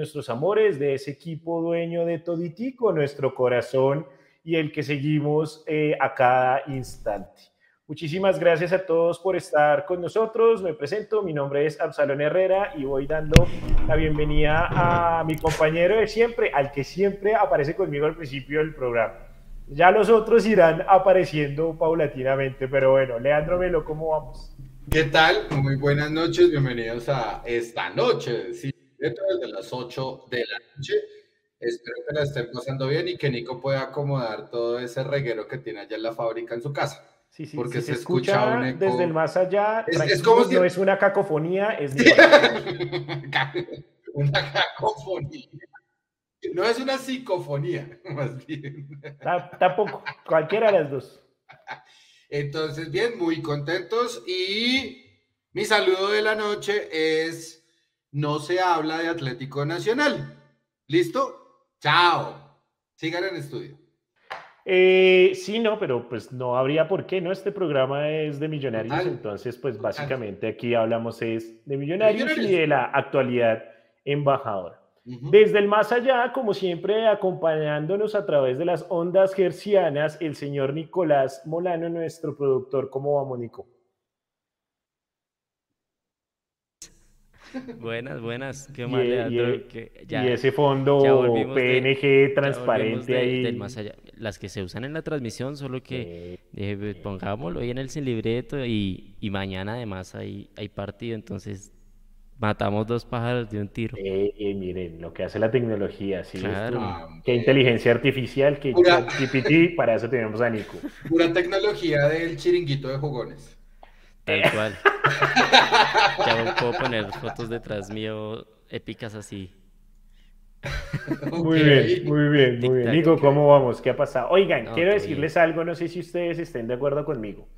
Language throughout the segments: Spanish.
nuestros amores, de ese equipo dueño de toditico, nuestro corazón y el que seguimos eh, a cada instante. Muchísimas gracias a todos por estar con nosotros. Me presento, mi nombre es Absalón Herrera y voy dando la bienvenida a mi compañero de siempre, al que siempre aparece conmigo al principio del programa. Ya los otros irán apareciendo paulatinamente, pero bueno, Leandro Velo, ¿cómo vamos? ¿Qué tal? Muy buenas noches, bienvenidos a esta noche, sí, desde las 8 de la noche. Espero que la estén pasando bien y que Nico pueda acomodar todo ese reguero que tiene allá en la fábrica en su casa. Sí, sí, porque se, escucha, desde el más allá. Es, como si... No es una cacofonía, es una cacofonía. No es una psicofonía, más bien. Tampoco, cualquiera de las dos. Entonces, bien, muy contentos y mi saludo de la noche es, no se habla de Atlético Nacional. ¿Listo? Chao. Sigan en estudio. Eh, sí, no, pero pues no habría por qué, ¿no? Este programa es de millonarios, entonces pues básicamente aquí hablamos es de millonarios, y de la actualidad embajadora. Desde el más allá, como siempre, acompañándonos a través de las ondas gercianas, el señor Nicolás Molano, nuestro productor. ¿Cómo vamos, Nico? Buenas, buenas. Qué mal, y, ese fondo PNG transparente ahí. más allá. Las que se usan en la transmisión, solo que eh, pongámoslo ahí en el sin libreto y, y mañana además hay, hay partido, entonces matamos dos pájaros de un tiro. Eh, eh, miren, lo que hace la tecnología, ¿sí? Claro. Qué inteligencia artificial, que GPT, para eso tenemos a Nico. Pura tecnología del chiringuito de jugones. Tal cual. ya puedo poner fotos detrás mío épicas así. Muy bien, muy bien, muy bien. Nico, ¿cómo vamos? ¿Qué ha pasado? Oigan, quiero decirles algo, no sé si ustedes estén de acuerdo conmigo.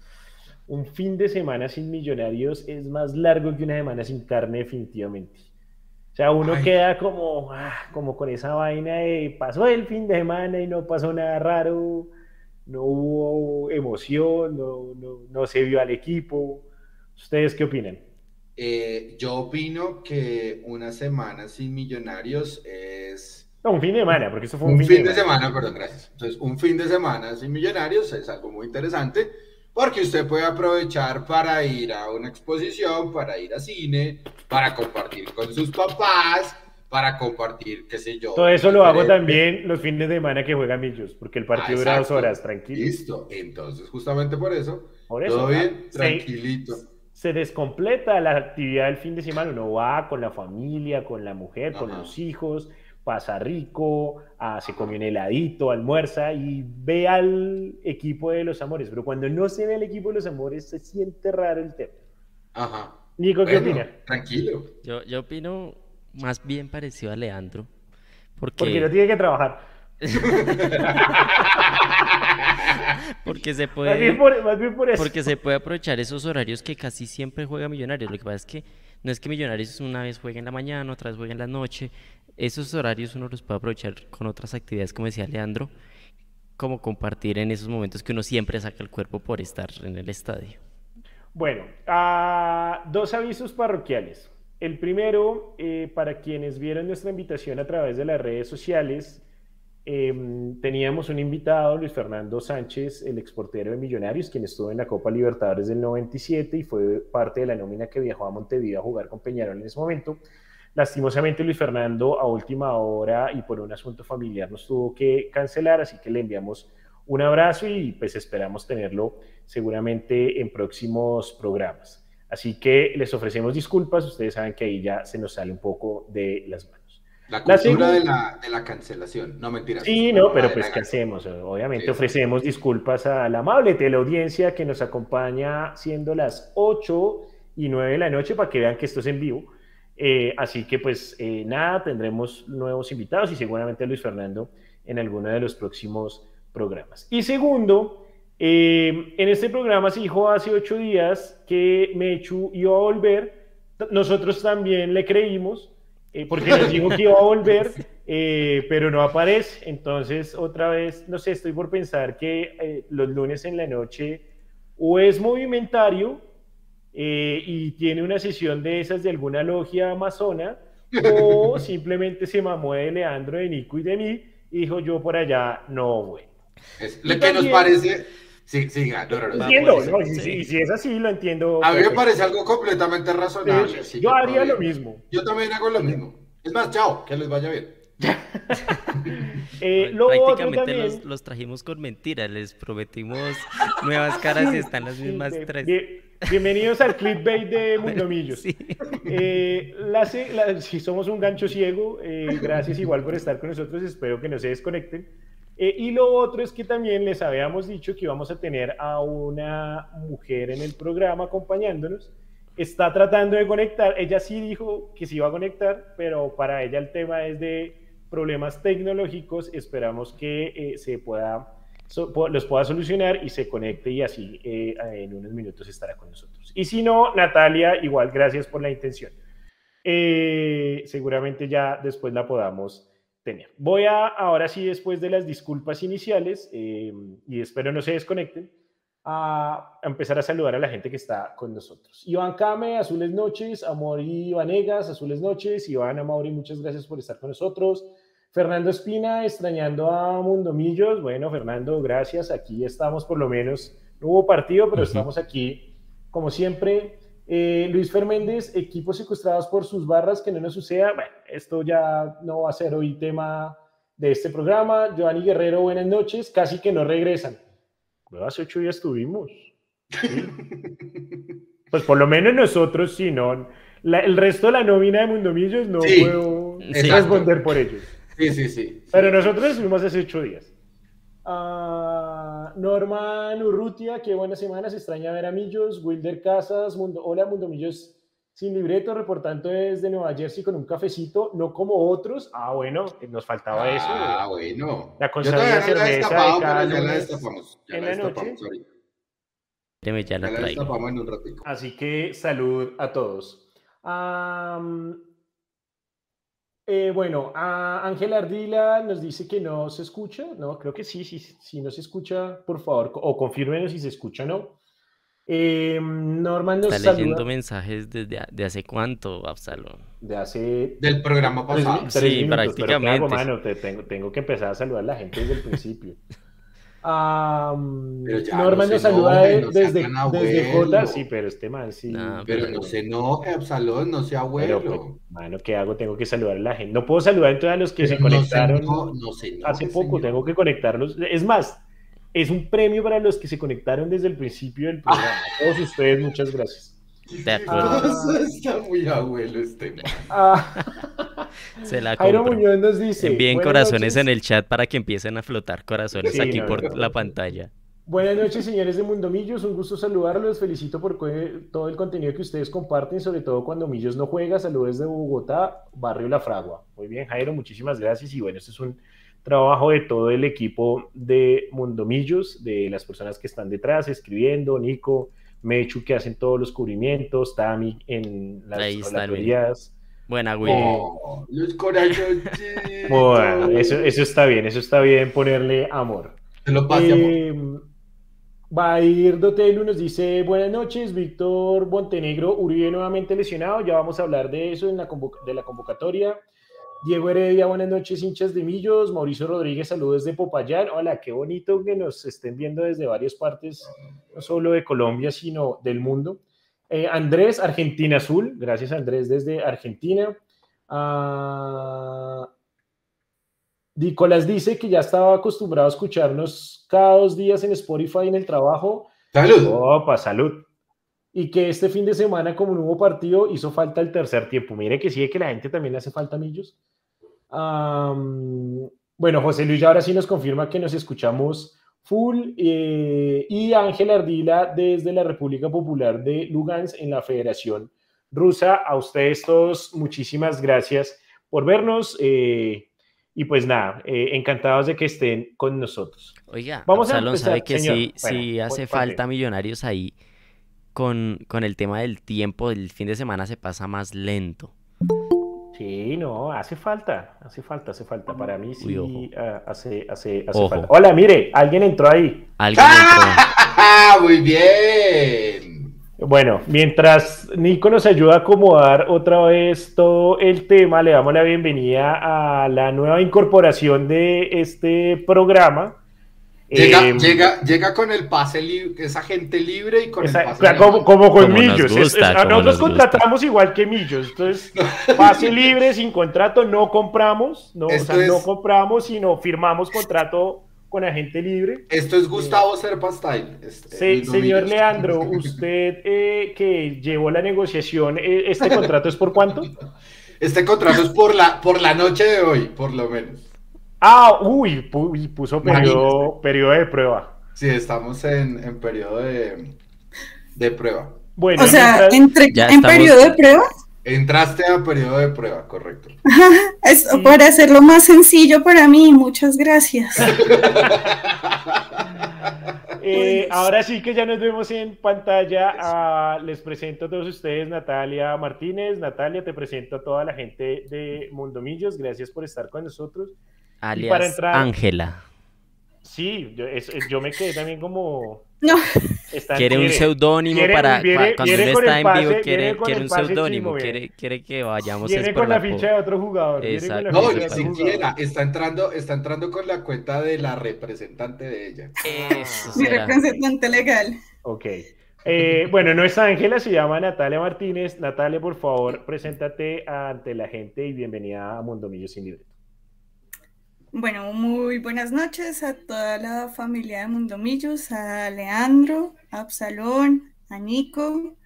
Un fin de semana sin millonarios es más largo que una semana sin carne, definitivamente. O sea, uno queda como, ah, como con esa vaina de pasó el fin de semana y no pasó nada raro no hubo emoción, no, no, no se vio al equipo. ¿Ustedes qué opinan? Eh, yo opino que una semana sin millonarios es... No, un fin de semana, porque eso fue un, fin, de, semana. Perdón, gracias. Entonces, un fin de semana sin millonarios es algo muy interesante porque usted puede aprovechar para ir a una exposición, para ir a cine, para compartir con sus papás, para compartir, qué sé yo. Todo eso lo hago también los fines de semana que juegan Millos, porque el partido dura dos horas, tranquilo. Listo, entonces justamente por eso, todo bien, tranquilito. Se, descompleta la actividad del fin de semana, uno va con la familia, con la mujer, con los hijos, pasa rico, ah, se come un heladito, almuerza y ve al equipo de los amores, pero cuando no se ve al equipo de los amores se siente raro el tema. Ajá. Nico, ¿qué opina? Tranquilo. Yo, yo opino más bien parecido a Leandro. Porque, porque no tiene que trabajar. porque se puede porque se puede aprovechar esos horarios que casi siempre juega Millonarios. Lo que pasa es que no es que Millonarios una vez juegue en la mañana, otra vez juegue en la noche. Esos horarios uno los puede aprovechar con otras actividades, como decía Leandro, como compartir en esos momentos que uno siempre saca el cuerpo por estar en el estadio. Bueno, ah, dos avisos parroquiales. El primero, eh, para quienes vieron nuestra invitación a través de las redes sociales, em, teníamos un invitado, Luis Fernando Sánchez, el exportero de Millonarios, quien estuvo en la Copa Libertadores del 97 y fue parte de la nómina que viajó a Montevideo a jugar con Peñarol en ese momento. Lastimosamente, Luis Fernando a última hora y por un asunto familiar nos tuvo que cancelar, así que le enviamos un abrazo y pues esperamos tenerlo seguramente en próximos programas. Así que les ofrecemos disculpas, ustedes saben que ahí ya se nos sale un poco de las manos. La cultura de, la, cancelación, no mentiras. Sí, no, pero pues ¿qué hacemos? Obviamente ofrecemos disculpas a la amable teleaudiencia que nos acompaña siendo las 8 y 9 de la noche para que vean que esto es en vivo. Eh, así que pues eh, nada, tendremos nuevos invitados y seguramente Luis Fernando en alguno de los próximos programas. Y segundo, eh, en este programa se dijo hace ocho días que Mechu iba a volver. Nosotros también le creímos, eh, porque nos dijo que iba a volver, eh, pero no aparece. Entonces, otra vez, no sé, estoy por pensar que los lunes en la noche o es movimentario y tiene una sesión de esas de alguna logia amazona, o simplemente se mamó de Leandro, de Nico y de mí y dijo yo por allá no voy. lo que nos parece... Sí, sí, no, no, no, entiendo, no, si, si, es así, lo entiendo. A mí me parece algo completamente razonable. yo haría lo mismo. Yo también hago lo mismo. Es más, chao, que les vaya bien. eh, Prácticamente los, los, trajimos con mentiras, les prometimos nuevas caras y están las mismas tres. bienvenidos al clickbait de Mundomillos. Eh, si somos un gancho ciego, eh, gracias igual por estar con nosotros, espero que no se desconecten. Eh, y lo otro es que también les habíamos dicho que íbamos a tener a una mujer en el programa acompañándonos está tratando de conectar. Ella sí dijo que se iba a conectar, pero para ella el tema es de problemas tecnológicos. Esperamos que eh, se pueda, los pueda solucionar y se conecte y así eh, en unos minutos estará con nosotros. Y si no, Natalia, igual gracias por la intención. Eh, seguramente ya después la podamos tener. Voy a, ahora sí, después de las disculpas iniciales, y espero no se desconecten, a empezar a saludar a la gente que está con nosotros. Iván Came, Azules Noches, Amori Vanegas, Azules Noches, Iván Amori, muchas gracias por estar con nosotros. Fernando Espina, extrañando a Mundomillos. Bueno, Fernando, gracias. Aquí estamos por lo menos. No hubo partido, pero estamos aquí como siempre. Eh, Luis Ferméndez, equipos secuestrados por sus barras, que no nos suceda. Bueno, esto ya no va a ser hoy tema de este programa. Giovanni Guerrero, buenas noches. Casi que no regresan hace ocho días estuvimos. pues por lo menos nosotros sí, no. el resto de la nómina de Mundomillos no puedo responder por ellos. Sí, sí, sí. Pero nosotros estuvimos hace ocho días. Uh, Norman Urrutia, qué buena semana, se extraña ver a Millos. Wilder Casas, Mundo, hola Mundomillos sin libreto, reportando desde Nueva Jersey con un cafecito, no como otros. Ah, bueno, nos faltaba eso. Ah, bueno. La consagrada cerveza de cada ya la destapamos. Ya en la, destapamos Ya la, la destapamos en un ratito. Así que salud a todos. Eh, bueno, Ángel Ardila nos dice que no se escucha, ¿no? Creo que sí, sí, sí, no se escucha, por favor, o confírmenos si se escucha o no. Eh, Norman nos Está leyendo mensajes desde de hace cuánto, Absalón. De hace... Del programa pasado. sí, prácticamente. mano, te tengo, tengo que empezar a saludar a la gente desde el principio. Norman nos saluda desde, desde J, sí, pero este man sí. pero, no se enoje, Absalón, no sea abuelo. Pero, pues, mano, ¿qué hago? Tengo que saludar a la gente. No puedo saludar a a los que se conectaron hace poco, tengo que conectarlos. Es más, es un premio para los que se conectaron desde el principio del programa. A todos ustedes, muchas gracias. De acuerdo. Ah, está muy abuelo este. Ah. Se la Jairo Muñoz nos dice. Envíen corazones en el chat para que empiecen a flotar corazones aquí por la pantalla. Buenas noches, señores de Mundomillos. Un gusto saludarlos. Felicito por todo el contenido que ustedes comparten, sobre todo cuando Millos no juega. Saludos de Bogotá, Barrio La Fragua. Muy bien, Jairo, muchísimas gracias. Y bueno, este es un trabajo de todo el equipo de Mundomillos, de las personas que están detrás, escribiendo, Nico, Mechu, que hacen todos los cubrimientos, Tami en las. Buena, güey. Oh, los bueno, eso, eso está bien, eso está bien ponerle amor. Te lo pase, eh, amor. Va a ir Dotelu, nos dice buenas noches, Víctor Montenegro, Uribe nuevamente lesionado, ya vamos a hablar de eso en la, de la convocatoria. Diego Heredia, buenas noches, hinchas de Millos. Mauricio Rodríguez, saludos desde Popayán. Hola, qué bonito que nos estén viendo desde varias partes, no solo de Colombia, sino del mundo. Eh, Andrés, Argentina Azul. Gracias, Andrés, desde Argentina. Ah, Nicolás dice que ya estaba acostumbrado a escucharnos cada dos días en Spotify en el trabajo. Salud. Opa, salud y que este fin de semana, como no hubo partido, hizo falta el tercer tiempo. Mire que sigue que la gente también le hace falta a Millos. Bueno, José Luis ahora sí nos confirma que nos escuchamos full eh, y Ángel Ardila desde la República Popular de Lugansk en la Federación Rusa. A ustedes todos, muchísimas gracias por vernos. Eh, y pues nada, eh, encantados de que estén con nosotros. Oiga, Vamos a empezar, sabe que sí, sí hace falta millonarios ahí con, con el tema del tiempo, el fin de semana se pasa más lento. Sí, no, hace falta, hace falta, hace falta. Para mí sí ah, hace, hace, hace falta. Hola, mire, alguien entró ahí. Alguien entró. Muy bien. Bueno, mientras Nico nos ayuda a acomodar otra vez todo el tema, le damos la bienvenida a la nueva incorporación de este programa. Llega, em, llega, llega con el pase libre, esa gente libre y con el pase como, como, con Millos. nosotros contratamos igual que Millos. Entonces, pase libre, sin contrato, no compramos. No, o sea, no compramos, sino firmamos contrato con agente libre. Esto es Gustavo Serpastyle. Este, señor Leandro, usted eh, que llevó la negociación, eh, ¿este contrato es por cuánto? Este contrato es por la, por la noche de hoy, por lo menos. Ah, uy, puso periodo, periodo de prueba. Sí, estamos en, en periodo de, de prueba. Bueno, o sea, entre, ¿en periodo de prueba? Entraste a periodo de prueba, correcto. es, Para hacerlo más sencillo para mí, muchas gracias. Eh, ahora sí que ya nos vemos en pantalla. Ah, les presento a todos ustedes Natalia Martínez. Natalia, te presento a toda la gente de Mundomillos. Gracias por estar con nosotros. Alias Ángela. Sí, yo me quedé también como no. quiere un seudónimo para, cuando él está en vivo, quiere, quiere un seudónimo, quiere, quiere que vayamos Viene con la, ficha de otro jugador. Exacto. No, ni siquiera, está entrando, está entrando con la cuenta de la representante de ella. Mi representante legal. Ok. Eh, bueno, no es Ángela, se llama Natalia Martínez. Natalia, por favor, preséntate ante la gente y bienvenida a Mundo Millo sin Libreto. Bueno, muy buenas noches a toda la familia de Mundomillos, a Leandro, a Absalón, a Nico,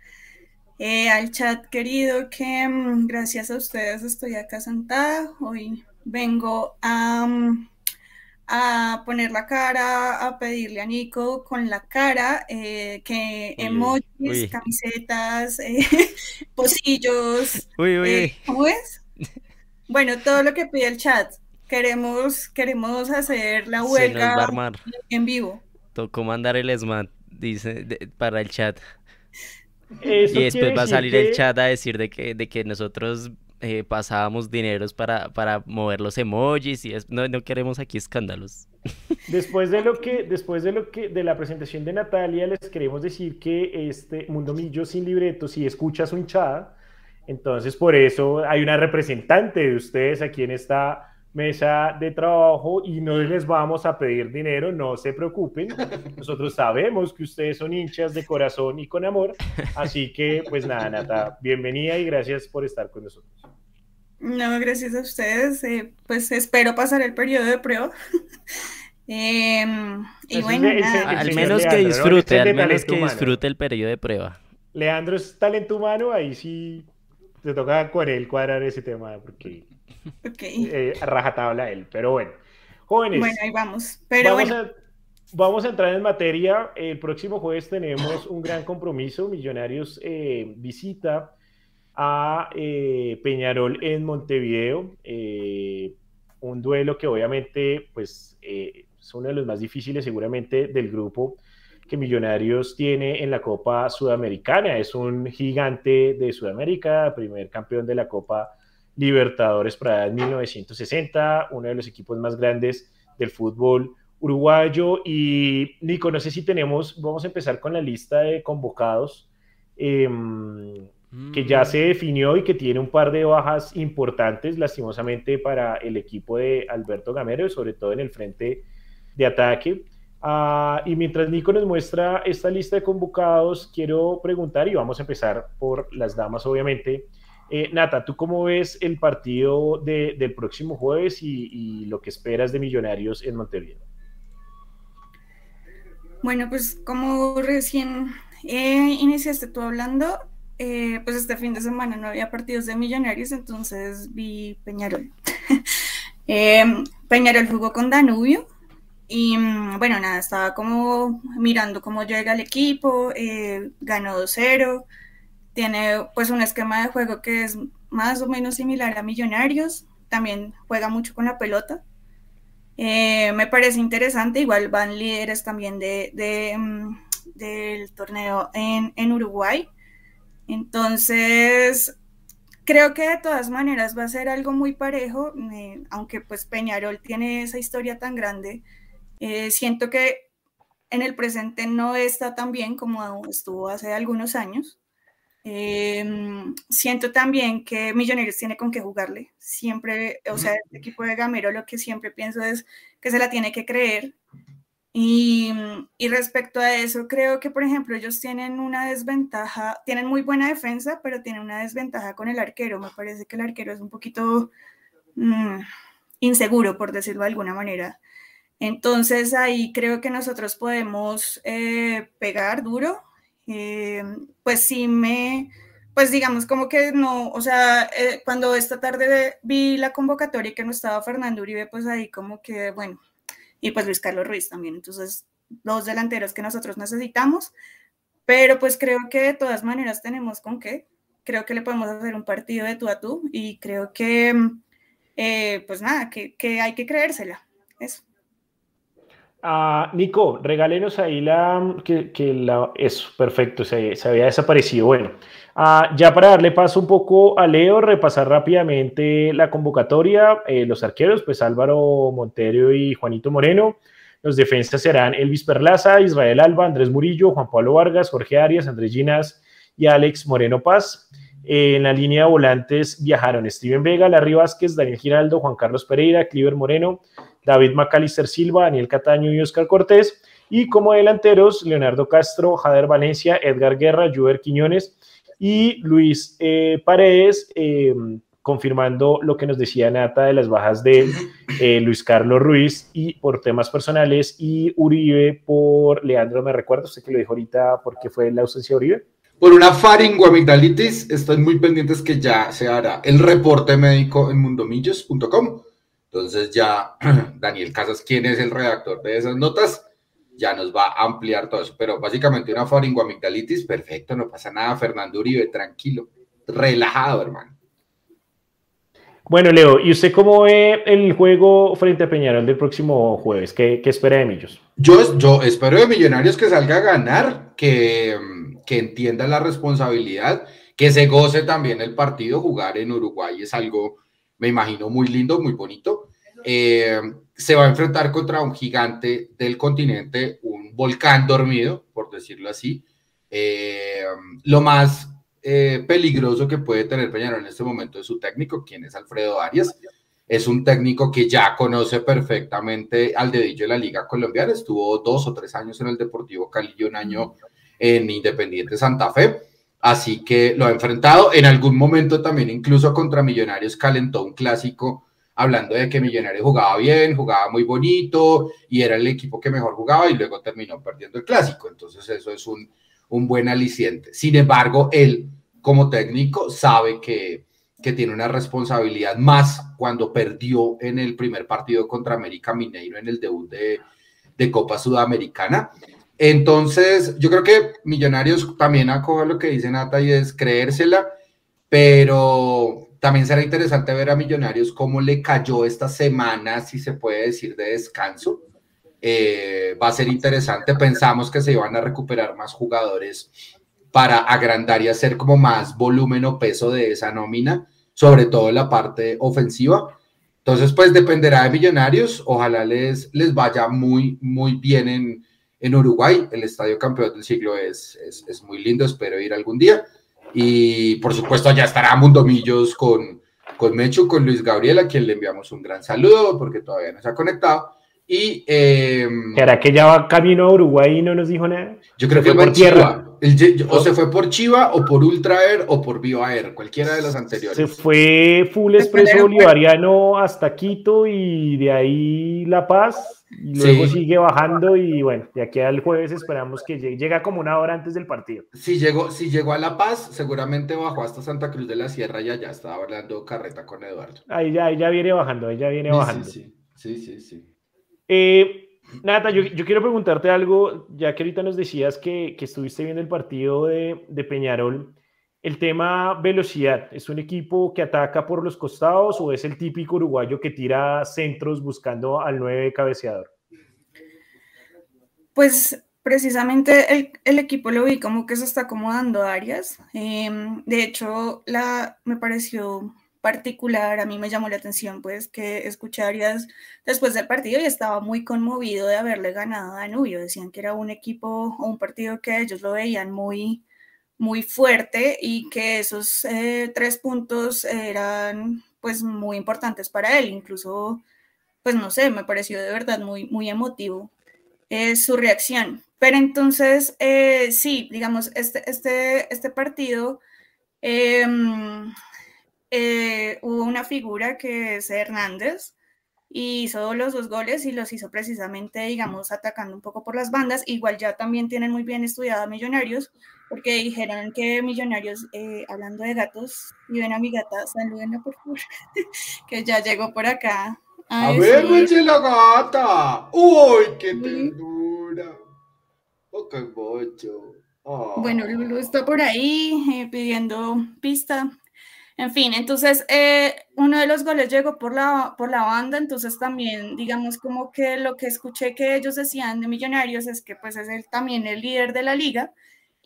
eh, al chat querido que mm, gracias a ustedes estoy acá sentada. Hoy vengo a, mm, a poner la cara, a pedirle a Nico con la cara eh, que emojis, camisetas, eh, pocillos. ¿Cómo es? Bueno, todo lo que pide el chat queremos, queremos hacer la huelga en vivo. Tocó mandar el SMAT, dice, para el chat. y después va a salir el chat a decir de que, de que nosotros eh, pasábamos dineros para, para mover los emojis y no, no, queremos aquí escándalos. Después de lo que, después de lo que, de la presentación de Natalia, les queremos decir que este Mundo Millo sin libreto, si escuchas un chat, entonces por eso hay una representante de ustedes aquí en esta mesa de trabajo y no les vamos a pedir dinero, no se preocupen. Nosotros sabemos que ustedes son hinchas de corazón y con amor, así que pues nada, Nata, bienvenida y gracias por estar con nosotros. No, gracias a ustedes. Eh, pues espero pasar el periodo de prueba. Em, y bueno, al menos que disfrute, al menos que disfrute el periodo de prueba. Leandro es talento humano, ahí sí te toca con él cuadrar ese tema, porque Okay. Eh, rajatabla él, pero bueno. Jóvenes. Bueno, ahí vamos. Pero vamos, a, vamos a entrar en materia. El próximo jueves tenemos un gran compromiso. Millonarios eh, visita a eh, Peñarol en Montevideo. un duelo que obviamente pues, es uno de los más difíciles seguramente del grupo que Millonarios tiene en la Copa Sudamericana. Es un gigante de Sudamérica, primer campeón de la Copa Libertadores para 1960, uno de los equipos más grandes del fútbol uruguayo. Y Nico, no sé si tenemos, vamos a empezar con la lista de convocados em, que ya se definió y que tiene un par de bajas importantes, lastimosamente, para el equipo de Alberto Gamero, sobre todo en el frente de ataque. Ah, y mientras Nico nos muestra esta lista de convocados, quiero preguntar, y vamos a empezar por las damas, obviamente. Eh, Nata, ¿tú cómo ves el partido del próximo jueves y, lo que esperas de Millonarios en Montevideo? Bueno, pues como recién eh, iniciaste tú hablando, eh, pues este fin de semana no había partidos de Millonarios, entonces vi Peñarol. Peñarol jugó con Danubio y mm, bueno, nada, estaba como mirando cómo llega el equipo, ganó 2-0 tiene pues un esquema de juego que es más o menos similar a Millonarios, también juega mucho con la pelota. Eh, me parece interesante, igual van líderes también de, mm, del torneo en, Uruguay. Entonces, creo que de todas maneras va a ser algo muy parejo, eh, aunque pues Peñarol tiene esa historia tan grande. Eh, siento que en el presente no está tan bien como estuvo hace algunos años. Em, siento también que Millonarios tiene con qué jugarle. Siempre, o sea, el equipo de Gamero lo que siempre pienso es que se la tiene que creer. Y, y, respecto a eso, creo que, por ejemplo, ellos tienen una desventaja, tienen muy buena defensa, pero tienen una desventaja con el arquero. Me parece que el arquero es un poquito mm, inseguro, por decirlo de alguna manera. Entonces ahí creo que nosotros podemos eh, pegar duro. Eh, pues sí me, pues digamos como que no, o sea, eh, cuando esta tarde vi la convocatoria que no estaba Fernando Uribe, pues ahí como que, bueno, y pues Luis Carlos Ruiz también. Entonces, dos delanteros que nosotros necesitamos, pero pues creo que de todas maneras tenemos con qué. Creo que le podemos hacer un partido de tú a tú y creo que, pues nada, que, que hay que creérsela. Eso. Nico, regálenos ahí la, que, la, eso, perfecto, se, había desaparecido. Bueno, ah, ya para darle paso un poco a Leo, repasar rápidamente la convocatoria, eh, los arqueros, pues Álvaro Montero y Juanito Moreno. Los defensas serán Elvis Perlaza, Israel Alba, Andrés Murillo, Juan Pablo Vargas, Jorge Arias, Andrés Ginas y Alex Moreno Paz. en la línea de volantes viajaron Steven Vega, Larry Vázquez, Daniel Giraldo, Juan Carlos Pereira, Cliver Moreno, David Macalister Silva, Daniel Cataño y Oscar Cortés. Y como delanteros, Leonardo Castro, Jader Valencia, Edgar Guerra, Juber Quiñones y Luis eh, Paredes, em, confirmando lo que nos decía Nata de las bajas de eh, Luis Carlos Ruiz y por temas personales y Uribe por Leandro, me recuerdo, usted que lo dijo ahorita, ¿por qué fue la ausencia de Uribe? Por una faringoamigdalitis, estoy muy pendientes que ya se hará el reporte médico en mundomillos.com entonces ya Daniel Casas, quien es el redactor de esas notas, ya nos va a ampliar todo eso. Pero básicamente una faringoamigdalitis, perfecto, no pasa nada. Fernando Uribe, tranquilo, relajado, hermano. Bueno, Leo, ¿y usted cómo ve el juego frente a Peñarol del próximo jueves? ¿Qué, espera de Millos? Yo, yo espero de Millonarios que salga a ganar, que, que entienda la responsabilidad, que se goce también el partido. Jugar en Uruguay es algo me imagino muy lindo, muy bonito. Eh, se va a enfrentar contra un gigante del continente, un volcán dormido, por decirlo así. Eh, lo más eh, peligroso que puede tener Peñarol en este momento es su técnico, quien es Alfredo Arias. Es un técnico que ya conoce perfectamente al dedillo de la Liga Colombiana. Estuvo dos o tres años en el Deportivo Cali y un año en Independiente Santa Fe así que lo ha enfrentado. En algún momento también incluso contra Millonarios calentó un clásico hablando de que Millonarios jugaba bien, jugaba muy bonito y era el equipo que mejor jugaba y luego terminó perdiendo el clásico. Entonces eso es un, un buen aliciente. Sin embargo, él como técnico sabe que, que tiene una responsabilidad más cuando perdió en el primer partido contra América Mineiro en el debut de, de Copa Sudamericana. Entonces, yo creo que Millonarios también acoge lo que dice Nata y es creérsela, pero también será interesante ver a Millonarios cómo le cayó esta semana, si se puede decir, de descanso. Eh, va a ser interesante. Pensamos que se iban a recuperar más jugadores para agrandar y hacer como más volumen o peso de esa nómina, sobre todo en la parte ofensiva. Entonces, pues dependerá de Millonarios. Ojalá les, les vaya muy, muy bien en, en Uruguay. El Estadio Campeón del Siglo es, es, muy lindo, espero ir algún día. Y por supuesto, allá estará Mundomillos con, con Mechu, con Luis Gabriel, a quien le enviamos un gran saludo porque todavía no se ha conectado. Y. Eh, ¿Será que ya va camino a Uruguay y no nos dijo nada? Yo creo que fue por tierra. O se fue por Chiva, o por Ultra Air, o por Viva Air, cualquiera de los anteriores. Se fue Full Expreso Bolivariano hasta Quito y de ahí La Paz. Y luego sigue bajando y bueno, de aquí al jueves esperamos que llegue. Llega como una hora antes del partido. Si llegó, si llegó a La Paz, seguramente bajó hasta Santa Cruz de la Sierra y allá estaba hablando carreta con Eduardo. Ahí ya, ahí ya viene bajando, ahí ya viene bajando. Sí, sí, sí. sí, eh, Nata, yo, quiero preguntarte algo, ya que ahorita nos decías que, estuviste viendo el partido de, Peñarol. El tema velocidad, ¿es un equipo que ataca por los costados o es el típico uruguayo que tira centros buscando al 9 cabeceador? Pues precisamente el, equipo lo vi como que se está acomodando áreas. Em, de hecho, la, me pareció particular, a mí me llamó la atención, pues que escuché a Arias después del partido y estaba muy conmovido de haberle ganado a Danubio. Decían que era un equipo o un partido que ellos lo veían muy, muy fuerte y que esos eh, tres puntos eran pues muy importantes para él. Incluso, pues no sé, me pareció de verdad muy, muy emotivo eh, su reacción. Pero entonces, eh, sí, digamos, este, este, este partido em, eh, hubo una figura que es Hernández, y hizo los dos goles y los hizo precisamente, digamos, atacando un poco por las bandas. Igual ya también tienen muy bien estudiado a Millonarios, porque dijeron que Millonarios, hablando de gatos, y ven a mi gata, salúdenla por favor, que ya llegó por acá a, ver, la gata. ¡Uy, qué ternura! ¡Oh, qué bocho! Bueno, Lulu está por ahí eh, pidiendo pista. En fin, entonces eh, uno de los goles llegó por la, por la banda, entonces también digamos como que lo que escuché que ellos decían de Millonarios es que pues es el, también el líder de la liga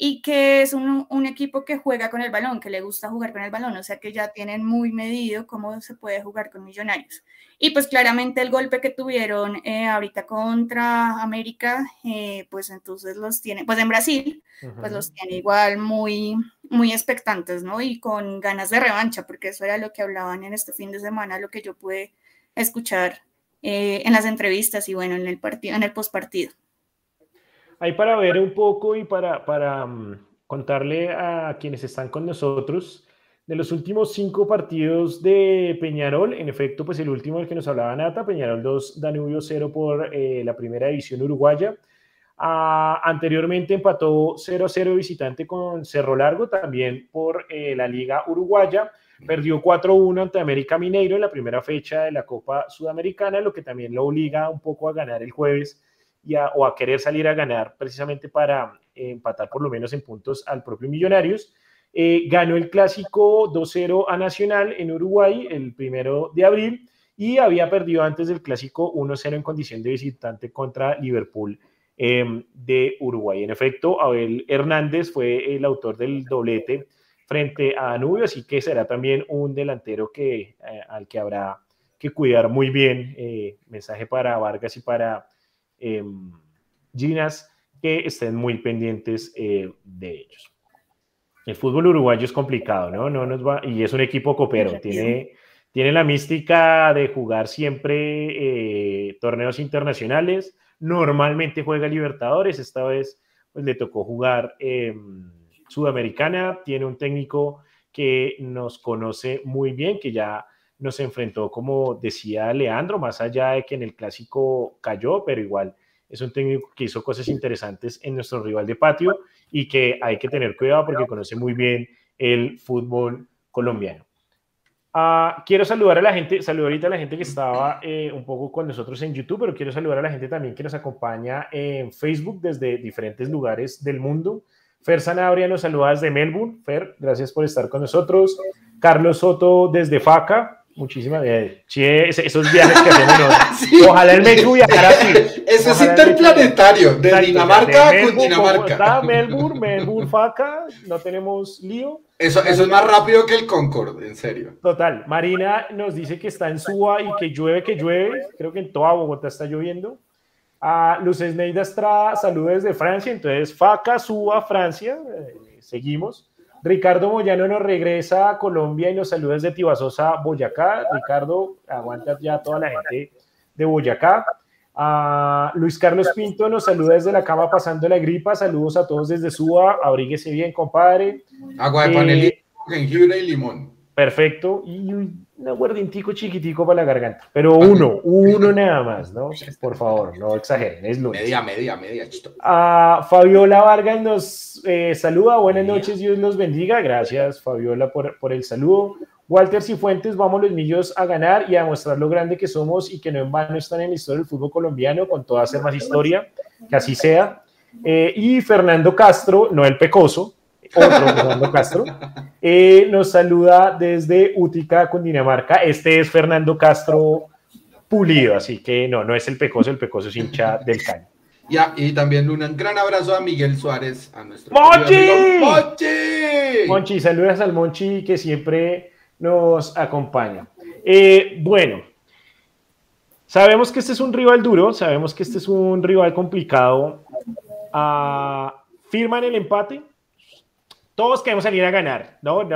y que es un, un, equipo que juega con el balón, que le gusta jugar con el balón, o sea que ya tienen muy medido cómo se puede jugar con Millonarios. Y pues claramente el golpe que tuvieron eh, ahorita contra América, eh, pues entonces los tiene, pues en Brasil, pues los tiene igual muy, muy expectantes, ¿no? Y con ganas de revancha, porque eso era lo que hablaban en este fin de semana, lo que yo pude escuchar eh, en las entrevistas y bueno, en el partido, en el postpartido. Ahí para ver un poco y para, para mm, contarle a quienes están con nosotros, de los últimos cinco partidos de Peñarol, en efecto, pues el último del que nos hablaba Nata, Peñarol 2, Danubio 0 por eh, la primera división uruguaya. Ah, anteriormente empató 0-0 visitante con Cerro Largo, también por eh, la Liga Uruguaya. Perdió 4-1 ante América Mineiro en la primera fecha de la Copa Sudamericana, lo que también lo obliga un poco a ganar el jueves o a querer salir a ganar precisamente para empatar por lo menos en puntos al propio Millonarios. Eh, ganó el clásico 2-0 a Nacional en Uruguay el primero de abril y había perdido antes del clásico 1-0 en condición de visitante contra Liverpool em, de Uruguay. En efecto, Abel Hernández fue el autor del doblete frente a Danubio, así que será también un delantero que, eh, al que habrá que cuidar muy bien. Eh, mensaje para Vargas y para em, Ginas, que estén muy pendientes de ellos. El fútbol uruguayo es complicado, ¿no? no nos va, y es un equipo copero, tiene, tiene la mística de jugar siempre eh, torneos internacionales, normalmente juega Libertadores, esta vez pues, le tocó jugar Sudamericana, tiene un técnico que nos conoce muy bien, que ya nos enfrentó, como decía Leandro, más allá de que en el clásico cayó, pero igual es un técnico que hizo cosas interesantes en nuestro rival de patio y que hay que tener cuidado porque conoce muy bien el fútbol colombiano. Ah, quiero saludar a la gente, saludar ahorita a la gente que estaba eh, un poco con nosotros en YouTube, pero quiero saludar a la gente también que nos acompaña en Facebook desde diferentes lugares del mundo. Fer Sanabria nos saluda desde Melbourne. Fer, gracias por estar con nosotros. Carlos Soto desde Faca, Muchísimas gracias. esos viajes que hacemos. Ojalá el Melbourne viajara así. Eso es interplanetario, de Dinamarca a Dinamarca. Está Melbourne, Melbourne, Faca, no tenemos lío. Eso, eso es más rápido que el Concorde, en serio. Total. Marina nos dice que está en Suba y que llueve, que llueve. Creo que en toda Bogotá está lloviendo. A Luz Esneida Estrada, saludos desde Francia. Entonces, Faca, Suba, Francia. Eh, seguimos. Ricardo Moyano nos regresa a Colombia y nos saluda desde Tibasosa, Boyacá. Ricardo, aguanta ya toda la gente de Boyacá. Luis Carlos Pinto nos saluda desde la cama pasando la gripa. Saludos a todos desde Suba. Abríguese bien, compadre. Agua de panelito, eh, jengibre y limón. Perfecto. Y un aguardientico chiquitico para la garganta. Pero uno, uno nada más, ¿no? Por favor, no exageren, es lunes. Media, media, media. A Fabiola Vargas nos eh, saluda. Buenas noches, Dios los bendiga. Gracias, Fabiola, por, por el saludo. Walter Cifuentes, vamos los millos a ganar y a mostrar lo grande que somos y que no en vano están en la historia del fútbol colombiano, con toda hacer más historia, que así sea. Eh, y Fernando Castro, no el pecoso, otro Fernando Castro, eh, nos saluda desde Útica, Cundinamarca. Este es Fernando Castro pulido, así que no, no es el pecoso, el pecoso es hincha del caño. Ya, y también un gran abrazo a Miguel Suárez, a nuestro ¡Monchi! ¡Monchi! Monchi, saludas al Monchi que siempre nos acompaña. Eh, bueno, sabemos que este es un rival duro, sabemos que este es un rival complicado. Ah, ¿Firman el empate? Todos queremos salir a ganar, ¿no?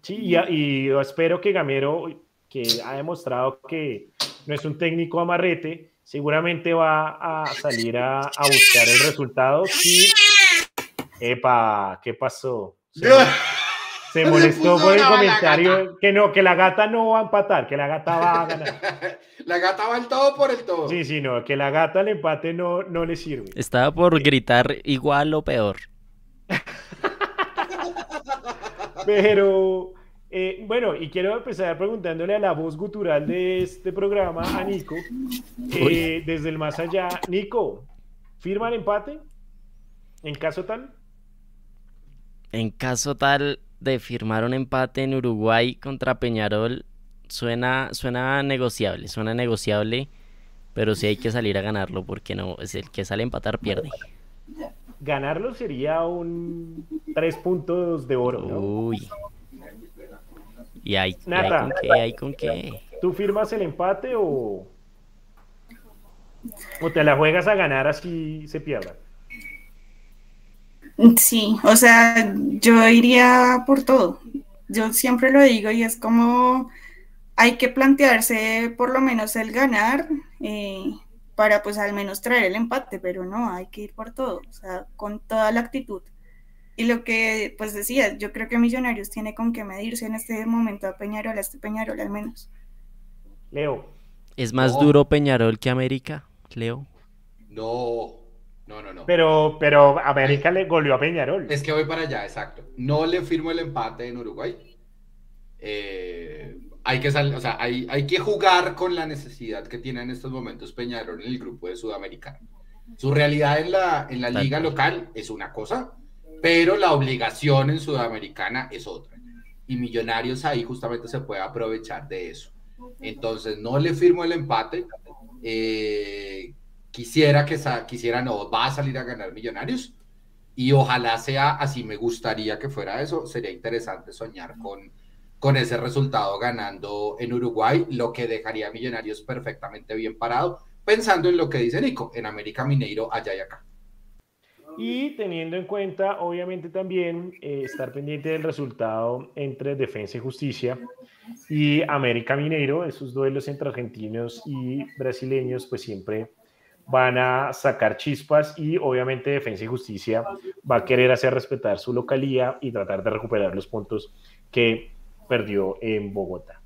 sí, y, y espero que Gamero, que ha demostrado que no es un técnico amarrete, seguramente va a salir a, buscar el resultado. Sí. Epa, ¿qué pasó? Se, molestó por el comentario que no, que la gata no va a empatar, que la gata va a ganar. La gata va el todo por el todo. Sí, sí, no, que la gata el empate no, no le sirve. Estaba por gritar igual o peor. Pero eh, bueno, y quiero empezar preguntándole a la voz gutural de este programa, a Nico, eh, desde el más allá. Nico, ¿firma el empate? ¿En caso tal? En caso tal de firmar un empate en Uruguay contra Peñarol, suena, suena negociable, suena negociable, pero sí hay que salir a ganarlo, porque no, es el que sale a empatar pierde. Ganarlo sería un tres puntos de oro. Uy. ¿Y hay, con qué? ¿Hay con qué? ¿Tú firmas el empate o, o te la juegas a ganar así se pierda? Sí, o sea, yo iría por todo. Yo siempre lo digo y es como hay que plantearse por lo menos el ganar eh, para pues al menos traer el empate, pero no, hay que ir por todo, o sea, con toda la actitud. Y lo que pues decía, yo creo que Millonarios tiene con qué medirse en este momento a Peñarol, a este Peñarol al menos. Leo. ¿Es más duro Peñarol que América, Leo? No, no, no, no. Pero, pero América le goleó a Peñarol. Es que voy para allá, exacto. No le firmo el empate en Uruguay. Eh, hay que o sea, hay, hay, que jugar con la necesidad que tiene en estos momentos Peñarol en el grupo de Sudamericano. Su realidad en la, en la liga local es una cosa, pero la obligación en Sudamericana es otra. Y Millonarios ahí justamente se puede aprovechar de eso. Entonces, no le firmo el empate. Eh, quisiera que quisiera no, va a salir a ganar Millonarios. Y ojalá sea así, me gustaría que fuera eso. Sería interesante soñar con, con ese resultado ganando en Uruguay, lo que dejaría a Millonarios perfectamente bien parado, pensando en lo que dice Nico, en América Mineiro, allá y acá. Y teniendo en cuenta, obviamente, también eh, estar pendiente del resultado entre Defensa y Justicia y América Mineiro, esos duelos entre argentinos y brasileños, pues siempre van a sacar chispas y obviamente Defensa y Justicia va a querer hacer respetar su localía y tratar de recuperar los puntos que perdió en Bogotá.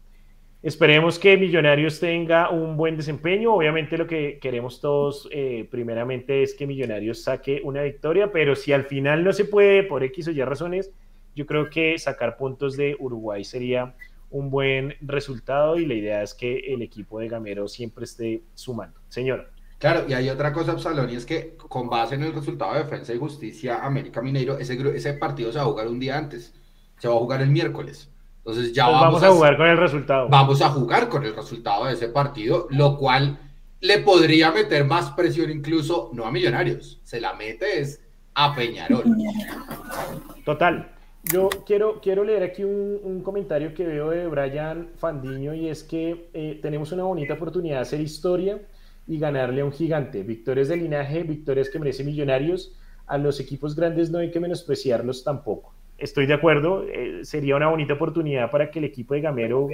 Esperemos que Millonarios tenga un buen desempeño. Obviamente lo que queremos todos eh, primeramente es que Millonarios saque una victoria, pero si al final no se puede por X o Y razones, yo creo que sacar puntos de Uruguay sería un buen resultado y la idea es que el equipo de Gamero siempre esté sumando. Señor. Claro, y hay otra cosa, Absalón, y es que con base en el resultado de Defensa y Justicia América Mineiro, ese, ese partido se va a jugar un día antes, se va a jugar el miércoles. Entonces ya vamos, a, jugar con el resultado. Vamos a jugar con el resultado de ese partido, lo cual le podría meter más presión incluso, no a Millonarios, se la mete es a Peñarol. Total. Yo quiero, quiero leer aquí un, comentario que veo de Brian Fandiño y es que eh, tenemos una bonita oportunidad de hacer historia y ganarle a un gigante. Victorias de linaje, victorias que merecen millonarios. A los equipos grandes no hay que menospreciarlos tampoco estoy de acuerdo, eh, sería una bonita oportunidad para que el equipo de Gamero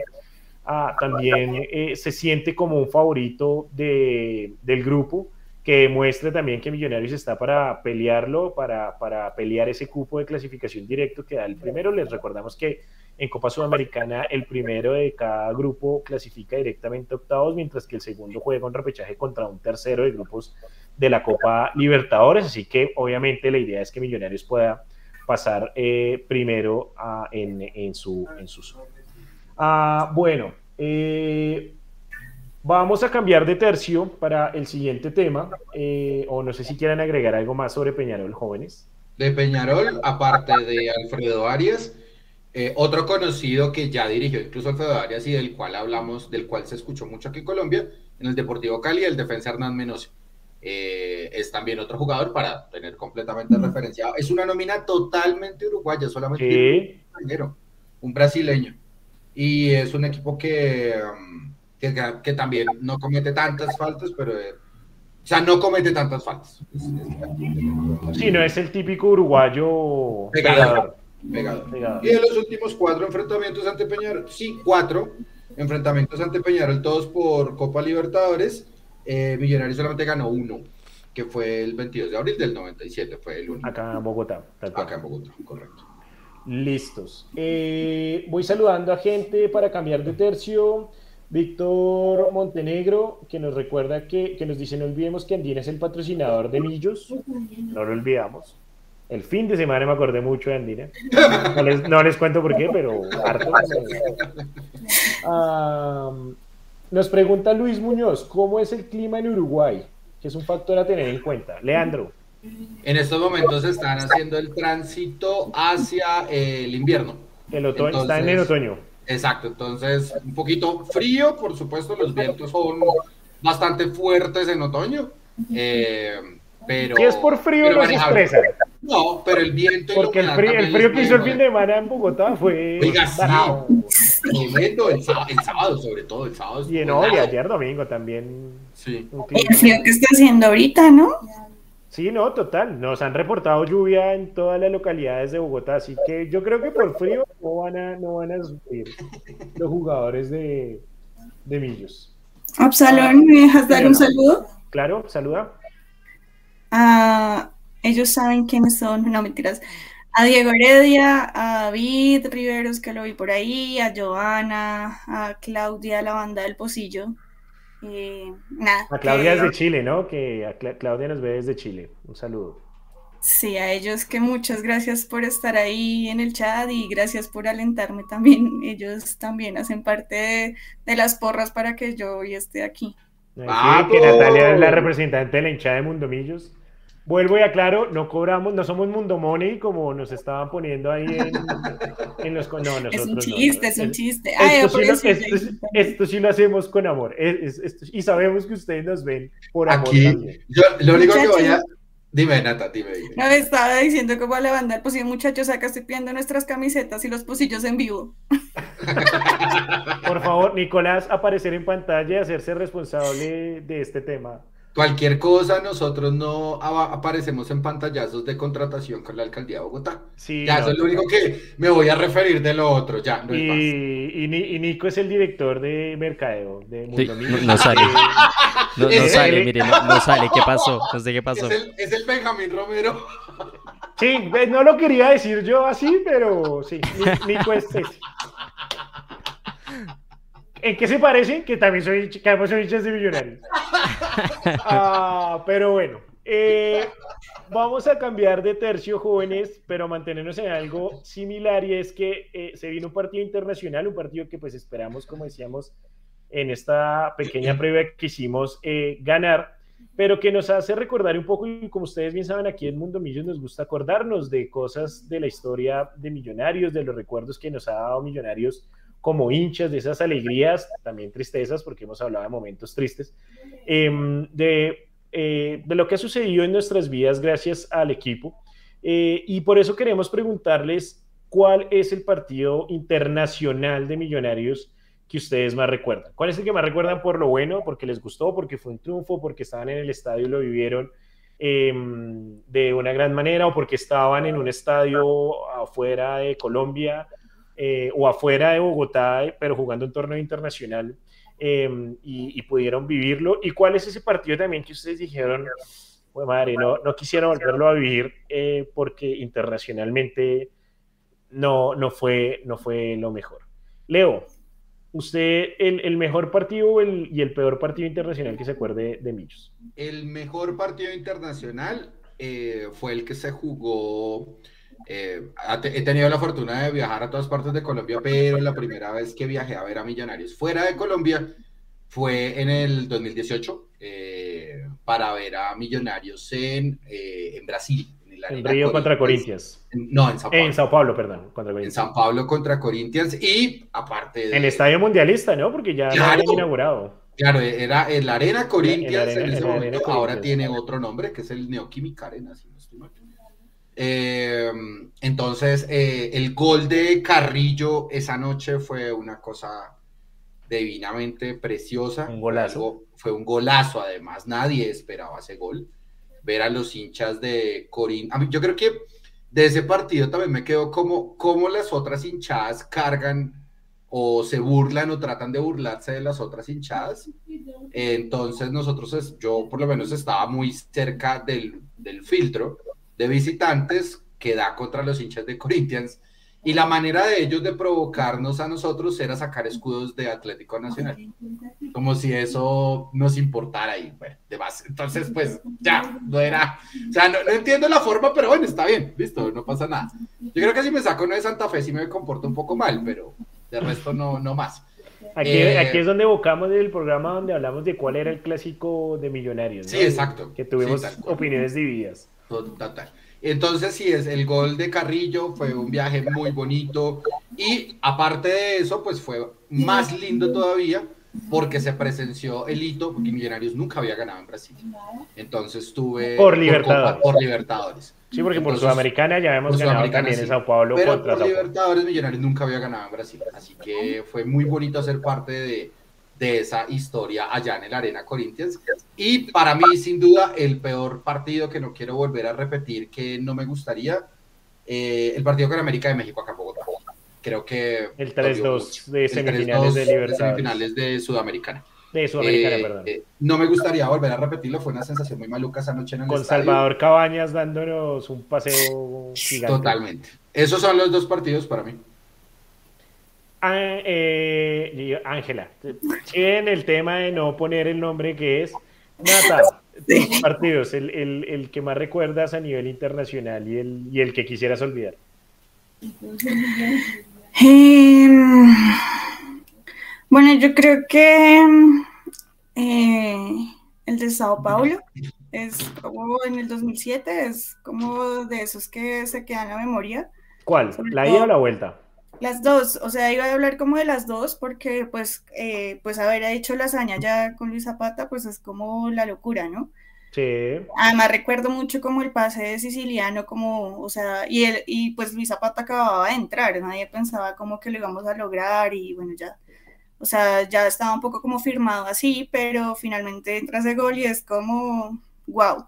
ah, también eh, se siente como un favorito de, del grupo, que demuestre también que Millonarios está para pelearlo, para, para pelear ese cupo de clasificación directo que da el primero. Les recordamos que en Copa Sudamericana el primero de cada grupo clasifica directamente a octavos, mientras que el segundo juega un repechaje contra un tercero de grupos de la Copa Libertadores, así que obviamente la idea es que Millonarios pueda pasar eh, primero en, su, en zona. Ah, bueno, eh, vamos a cambiar de tercio para el siguiente tema, eh, o no sé si quieran agregar algo más sobre Peñarol, jóvenes. De Peñarol, aparte de Alfredo Arias, otro conocido que ya dirigió incluso Alfredo Arias y del cual hablamos, del cual se escuchó mucho aquí en Colombia, en el Deportivo Cali, el defensa Hernán Menosio. Eh, es también otro jugador para tener completamente referenciado. Es una nómina totalmente uruguaya, solamente un brasileño. y es un equipo que, um, que, también no comete tantas faltas, pero... Eh, o sea, no comete tantas faltas. Sí, no es el típico uruguayo pegador. pegador. Y en los últimos cuatro enfrentamientos ante Peñarol, sí, cuatro enfrentamientos ante Peñarol, todos por Copa Libertadores, eh, Millonarios solamente ganó uno, que fue el 22 de abril del 97, fue el único. Acá en Bogotá. Acá en Bogotá, correcto. Listos. Eh, voy saludando a gente para cambiar de tercio. Víctor Montenegro, que nos recuerda que, que, nos dice, no olvidemos que Andina es el patrocinador de Millos. No lo olvidamos. El fin de semana me acordé mucho de Andina. No les, cuento por qué, pero harto. nos pregunta Luis Muñoz, ¿cómo es el clima en Uruguay? Que es un factor a tener en cuenta. Leandro. En estos momentos están haciendo el tránsito hacia el invierno. El otoño, está en el otoño. Exacto, entonces un poquito frío, por supuesto, los vientos son bastante fuertes en otoño, eh, pero... Si es por frío no se estresa. No, pero el viento... Porque el frío, que hizo el fin de semana en Bogotá fue... Oiga, sí, tremendo, el, sábado, sobre todo, el sábado. Y, no, y ayer domingo también. Sí. El frío que está haciendo ahorita, ¿no? Sí, no, total. Nos han reportado lluvia en todas las localidades de Bogotá, así que yo creo que por frío no van a, no van a sufrir los jugadores de, de Millos. Absalón, ¿me dejas dar un saludo? Claro, saluda. Ah, ellos saben quiénes son, no mentiras. A Diego Heredia, a David Riveros, que lo vi por ahí, a Joana, a Claudia, la banda del Pocillo. Eh, nada. A Claudia es de Chile, ¿no? Que a Claudia nos ve desde Chile. Un saludo. Sí, a ellos que muchas gracias por estar ahí en el chat y gracias por alentarme también. Ellos también hacen parte de, las porras para que yo hoy esté aquí. Sí, que Natalia es la representante de la hinchada de Mundomillos. Vuelvo y aclaro, no cobramos, no somos Mundo Money como nos estaban poniendo ahí en, los... No, nosotros es un chiste, es un chiste. esto, sí lo, hacemos con amor. y sabemos que ustedes nos ven por amor Aquí, también. Yo, lo único que voy a... Dime, Nata, dime, No, estaba diciendo que voy a levantar, pues sí, muchachos, acá estoy pidiendo nuestras camisetas y los pocillos en vivo. Por favor, Nicolás, aparecer en pantalla y hacerse responsable de este tema. Cualquier cosa, nosotros no aparecemos en pantallazos de contratación con la alcaldía de Bogotá. Sí, ya, eso es lo único que me voy a referir de lo otro, ya, no y, y, Nico es el director de mercadeo de Mundo no, sale. No, sale, mire, no, sale. ¿Qué pasó? No sé qué pasó. Es el, Benjamín Romero. Sí, no lo quería decir yo así, pero sí, Nico es ese. ¿En qué se parecen? Que también soy, que ambos son hinchas de millonarios. Ah, pero bueno, eh, vamos a cambiar de tercio, jóvenes, pero mantenernos en algo similar y es que eh, se vino un partido internacional, un partido que pues esperamos, como decíamos, en esta pequeña previa que hicimos eh, ganar, pero que nos hace recordar un poco, y como ustedes bien saben, aquí en Mundo Millos nos gusta acordarnos de cosas de la historia de Millonarios, de los recuerdos que nos ha dado Millonarios como hinchas, de esas alegrías, también tristezas, porque hemos hablado de momentos tristes, em, de, eh, de, lo que ha sucedido en nuestras vidas gracias al equipo. Eh, y por eso queremos preguntarles cuál es el partido internacional de Millonarios que ustedes más recuerdan. ¿Cuál es el que más recuerdan por lo bueno, porque les gustó, porque fue un triunfo, porque estaban en el estadio y lo vivieron em, de una gran manera, o porque estaban en un estadio afuera de Colombia? Eh, o afuera de Bogotá, pero jugando un torneo internacional em, y, pudieron vivirlo. ¿Y cuál es ese partido también que ustedes dijeron, pues madre, no, no quisieron volverlo a vivir eh, porque internacionalmente no, no, fue, no fue lo mejor? Leo, usted, el, mejor partido y el peor partido internacional que se acuerde de Millos. El mejor partido internacional eh, fue el que se jugó eh, he tenido la fortuna de viajar a todas partes de Colombia, pero la primera vez que viajé a ver a Millonarios fuera de Colombia fue en el 2018 eh, para ver a Millonarios en, eh, en Brasil. En, el Río contra Corinthians. no, en Sao Paulo. En Sao Paulo, perdón. Contra en Sao Paulo contra Corinthians y aparte de... En Estadio Mundialista, ¿no? Porque ya lo habían inaugurado. Claro, era en la Arena Corinthians en ese momento. Ahora tiene otro nombre que es el Neoquímica Arena, si no estoy mal. Eh, entonces, eh, el gol de Carrillo esa noche fue una cosa divinamente preciosa. Un golazo. Fue, un golazo, además. Nadie esperaba ese gol. Ver a los hinchas de Corín. yo creo que de ese partido también me quedó como, como las otras hinchadas cargan o se burlan o tratan de burlarse de las otras hinchadas. Entonces nosotros, yo por lo menos estaba muy cerca del, del filtro de visitantes que da contra los hinchas de Corinthians y la manera de ellos de provocarnos a nosotros era sacar escudos de Atlético Nacional. Como si eso nos importara ahí. Bueno, de base. Entonces, pues ya, no era. O sea, no, entiendo la forma, pero bueno, está bien, listo, no pasa nada. Yo creo que si me saco uno de Santa Fe sí me comporto un poco mal, pero de resto no, no más. Aquí, eh, aquí es donde evocamos el programa donde hablamos de cuál era el clásico de Millonarios. Sí, exacto. Que tuvimos opiniones divididas. Total. Entonces, sí, es el gol de Carrillo fue un viaje muy bonito y aparte de eso, pues fue más lindo todavía porque se presenció el hito, porque Millonarios nunca había ganado en Brasil. Entonces tuve... Por Libertadores. Por, Libertadores. Sí, porque por Sudamericana ya hemos ganado también en Sao Paulo. Pero por Libertadores Millonarios nunca había ganado en Brasil. Así que fue muy bonito ser parte de, de esa historia allá en el Arena Corinthians. Y para mí, sin duda, el peor partido que no quiero volver a repetir, que no me gustaría, eh, el partido con América de México acá en Bogotá. Creo que... El 3-2 de semifinales de Libertad. semifinales de Sudamericana. De Sudamericana, eh, perdón. Eh, no me gustaría volver a repetirlo, fue una sensación muy maluca esa noche en el Con Salvador Cabañas dándonos un paseo gigante. Totalmente. Esos son los dos partidos para mí. Ah, eh, Ángela, en el tema de no poner el nombre que es Nata, partidos, el, que más recuerdas a nivel internacional y el, y el que quisieras olvidar. Em, bueno, yo creo que eh, el de Sao Paulo es como en el 2007, es como de esos que se quedan en la memoria. ¿Cuál? ¿La ida o la vuelta? Las dos, o sea, iba a hablar como de las dos porque pues, eh, pues haber hecho la hazaña ya con Luis Zapata pues es como la locura, ¿no? Sí. Además recuerdo mucho como el pase de Siciliano, como, o sea, y, el, y pues Luis Zapata acababa de entrar, nadie pensaba como que lo íbamos a lograr y bueno, ya, o sea, ya estaba un poco como firmado así, pero finalmente entra ese gol y es como, wow.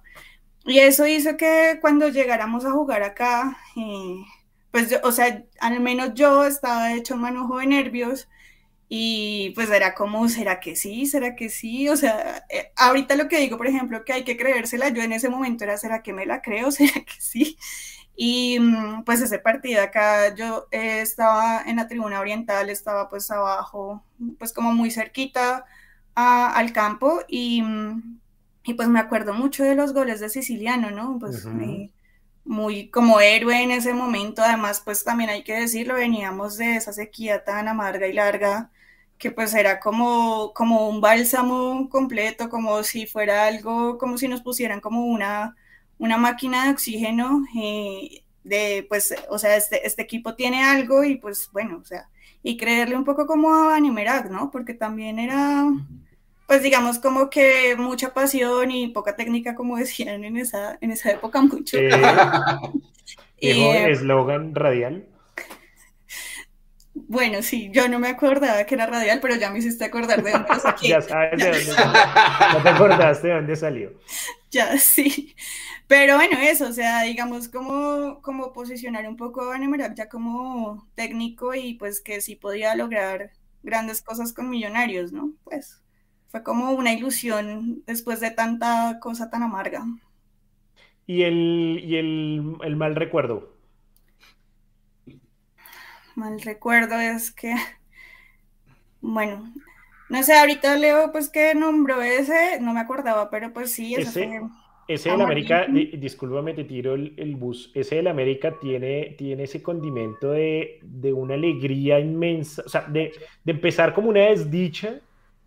Y eso hizo que cuando llegáramos a jugar acá, eh, pues, o sea, al menos yo estaba hecho un manojo de nervios y pues era como, ¿será que sí? ¿Será que sí? O sea, eh, ahorita lo que digo, por ejemplo, que hay que creérsela, yo en ese momento era, ¿será que me la creo? ¿Será que sí? Y mm, pues ese partido acá, yo eh, estaba en la tribuna oriental, estaba pues abajo, pues como muy cerquita al campo y, mm, y, pues me acuerdo mucho de los goles de Siciliano, ¿no? Pues muy como héroe en ese momento. Además, pues también hay que decirlo, veníamos de esa sequía tan amarga y larga que pues era como, como un bálsamo completo, como si fuera algo, como si nos pusieran como una, una máquina de oxígeno, eh, de pues, o sea, este, este equipo tiene algo y pues bueno, o sea, y creerle un poco como a Animerac, ¿no? Porque también era pues digamos como que mucha pasión y poca técnica, como decían en esa, en esa época mucho. Eh, eslogan radial. Bueno, sí, yo no me acordaba que era radial, pero ya me hiciste acordar de dónde salió. ya sabes de dónde salió. No te acordaste de dónde salió. Ya, sí. Pero bueno, eso, o sea, digamos, como, como posicionar un poco a Nemerac ya como técnico y pues que sí podía lograr grandes cosas con Millonarios, ¿no? Pues fue como una ilusión después de tanta cosa tan amarga. ¿Y el, y el, mal recuerdo? Mal recuerdo es que, bueno, no sé, ahorita leo pues que nombró ese, no me acordaba, pero pues sí, ese, ese del América, discúlpame, te tiro el, bus. Ese del América tiene, tiene ese condimento de, una alegría inmensa, o sea, de, de, empezar como una desdicha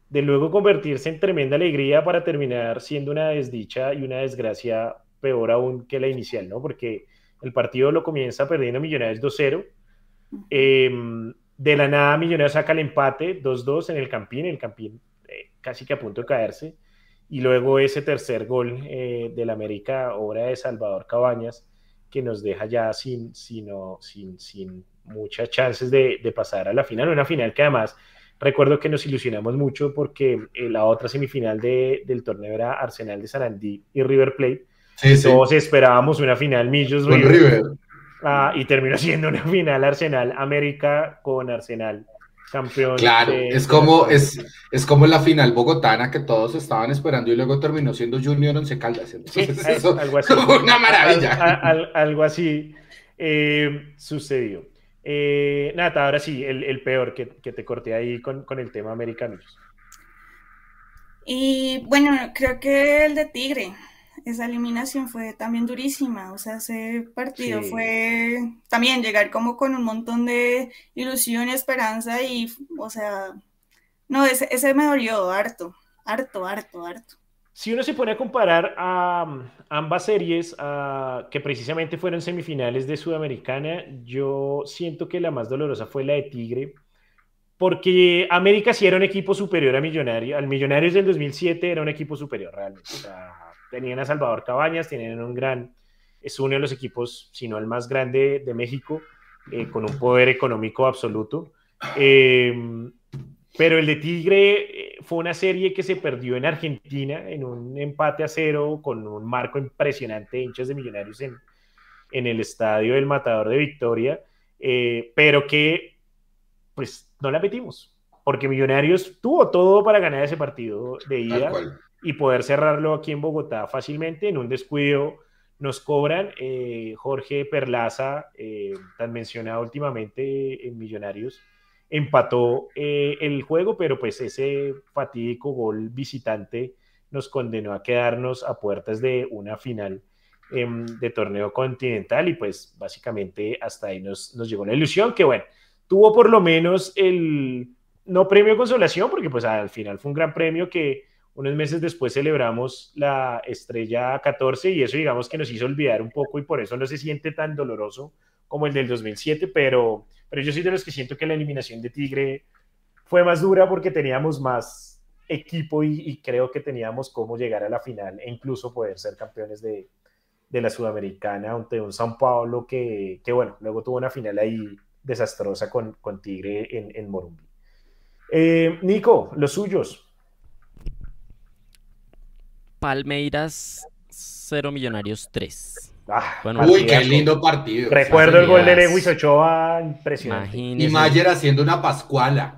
de luego convertirse en tremenda alegría para terminar siendo una desdicha y una desgracia peor aún que la inicial, ¿no? Porque el partido lo comienza perdiendo Millonarios 2-0. Em, de la nada Millonarios saca el empate 2-2 en el Campín, el Campín eh, casi que a punto de caerse. Y luego ese tercer gol eh, del América, obra de Salvador Cabañas, que nos deja ya sin, sino, sin, sin muchas chances de, de, pasar a la final. Una final que además recuerdo que nos ilusionamos mucho porque eh, la otra semifinal de, del torneo era Arsenal de Sarandí y River Plate. Todos esperábamos una final Millos River. Ah, y terminó siendo una final Arsenal América con Arsenal campeón. Claro, es como es, es como la final bogotana que todos estaban esperando y luego terminó siendo Junior Once Caldas. algo así. Una maravilla. algo así eh, sucedió. Eh, Nata, ahora sí, el, peor que, te corté ahí con, el tema americanos. Y bueno, creo que el de Tigre, esa eliminación fue también durísima, o sea, ese partido fue también llegar como con un montón de ilusión y esperanza y, o sea, no, ese, ese me dolió harto, harto, harto, harto si uno se pone a comparar a, mm, ambas series, que precisamente fueron semifinales de Sudamericana, yo siento que la más dolorosa fue la de Tigre, porque América sí era un equipo superior a Millonarios. Al Millonarios del 2007 era un equipo superior realmente. tenían a Salvador Cabañas, tenían un gran, es uno de los equipos, si no el más grande de México, eh, con un poder económico absoluto. Eh, pero el de Tigre eh, fue una serie que se perdió en Argentina en un empate a cero con un marco impresionante de hinchas de millonarios en, en el estadio del Matador de Victoria, eh, pero que pues no la metimos, porque Millonarios tuvo todo para ganar ese partido de ida y poder cerrarlo aquí en Bogotá fácilmente. En un descuido nos cobran eh, Jorge Perlaza, tan mencionado últimamente en Millonarios empató eh, el juego, pero pues ese fatídico gol visitante nos condenó a quedarnos a puertas de una final em, de torneo continental y pues básicamente hasta ahí nos, nos llegó la ilusión que bueno, tuvo por lo menos el, no premio consolación, porque pues al final fue un gran premio que unos meses después celebramos la estrella 14 y eso digamos que nos hizo olvidar un poco y por eso no se siente tan doloroso como el del 2007, pero pero yo soy de los que siento que la eliminación de Tigre fue más dura porque teníamos más equipo y, creo que teníamos cómo llegar a la final e incluso poder ser campeones de, de la Sudamericana ante un San Paulo que, que, bueno, luego tuvo una final ahí desastrosa con, con Tigre en, en Morumbi. Eh, Nico, los suyos. Palmeiras 0 Millonarios 3. Ah, Uy, qué lindo partido. Recuerdo el gol de Lewis Ochoa, impresionante. Y Mayer haciendo una pascuala.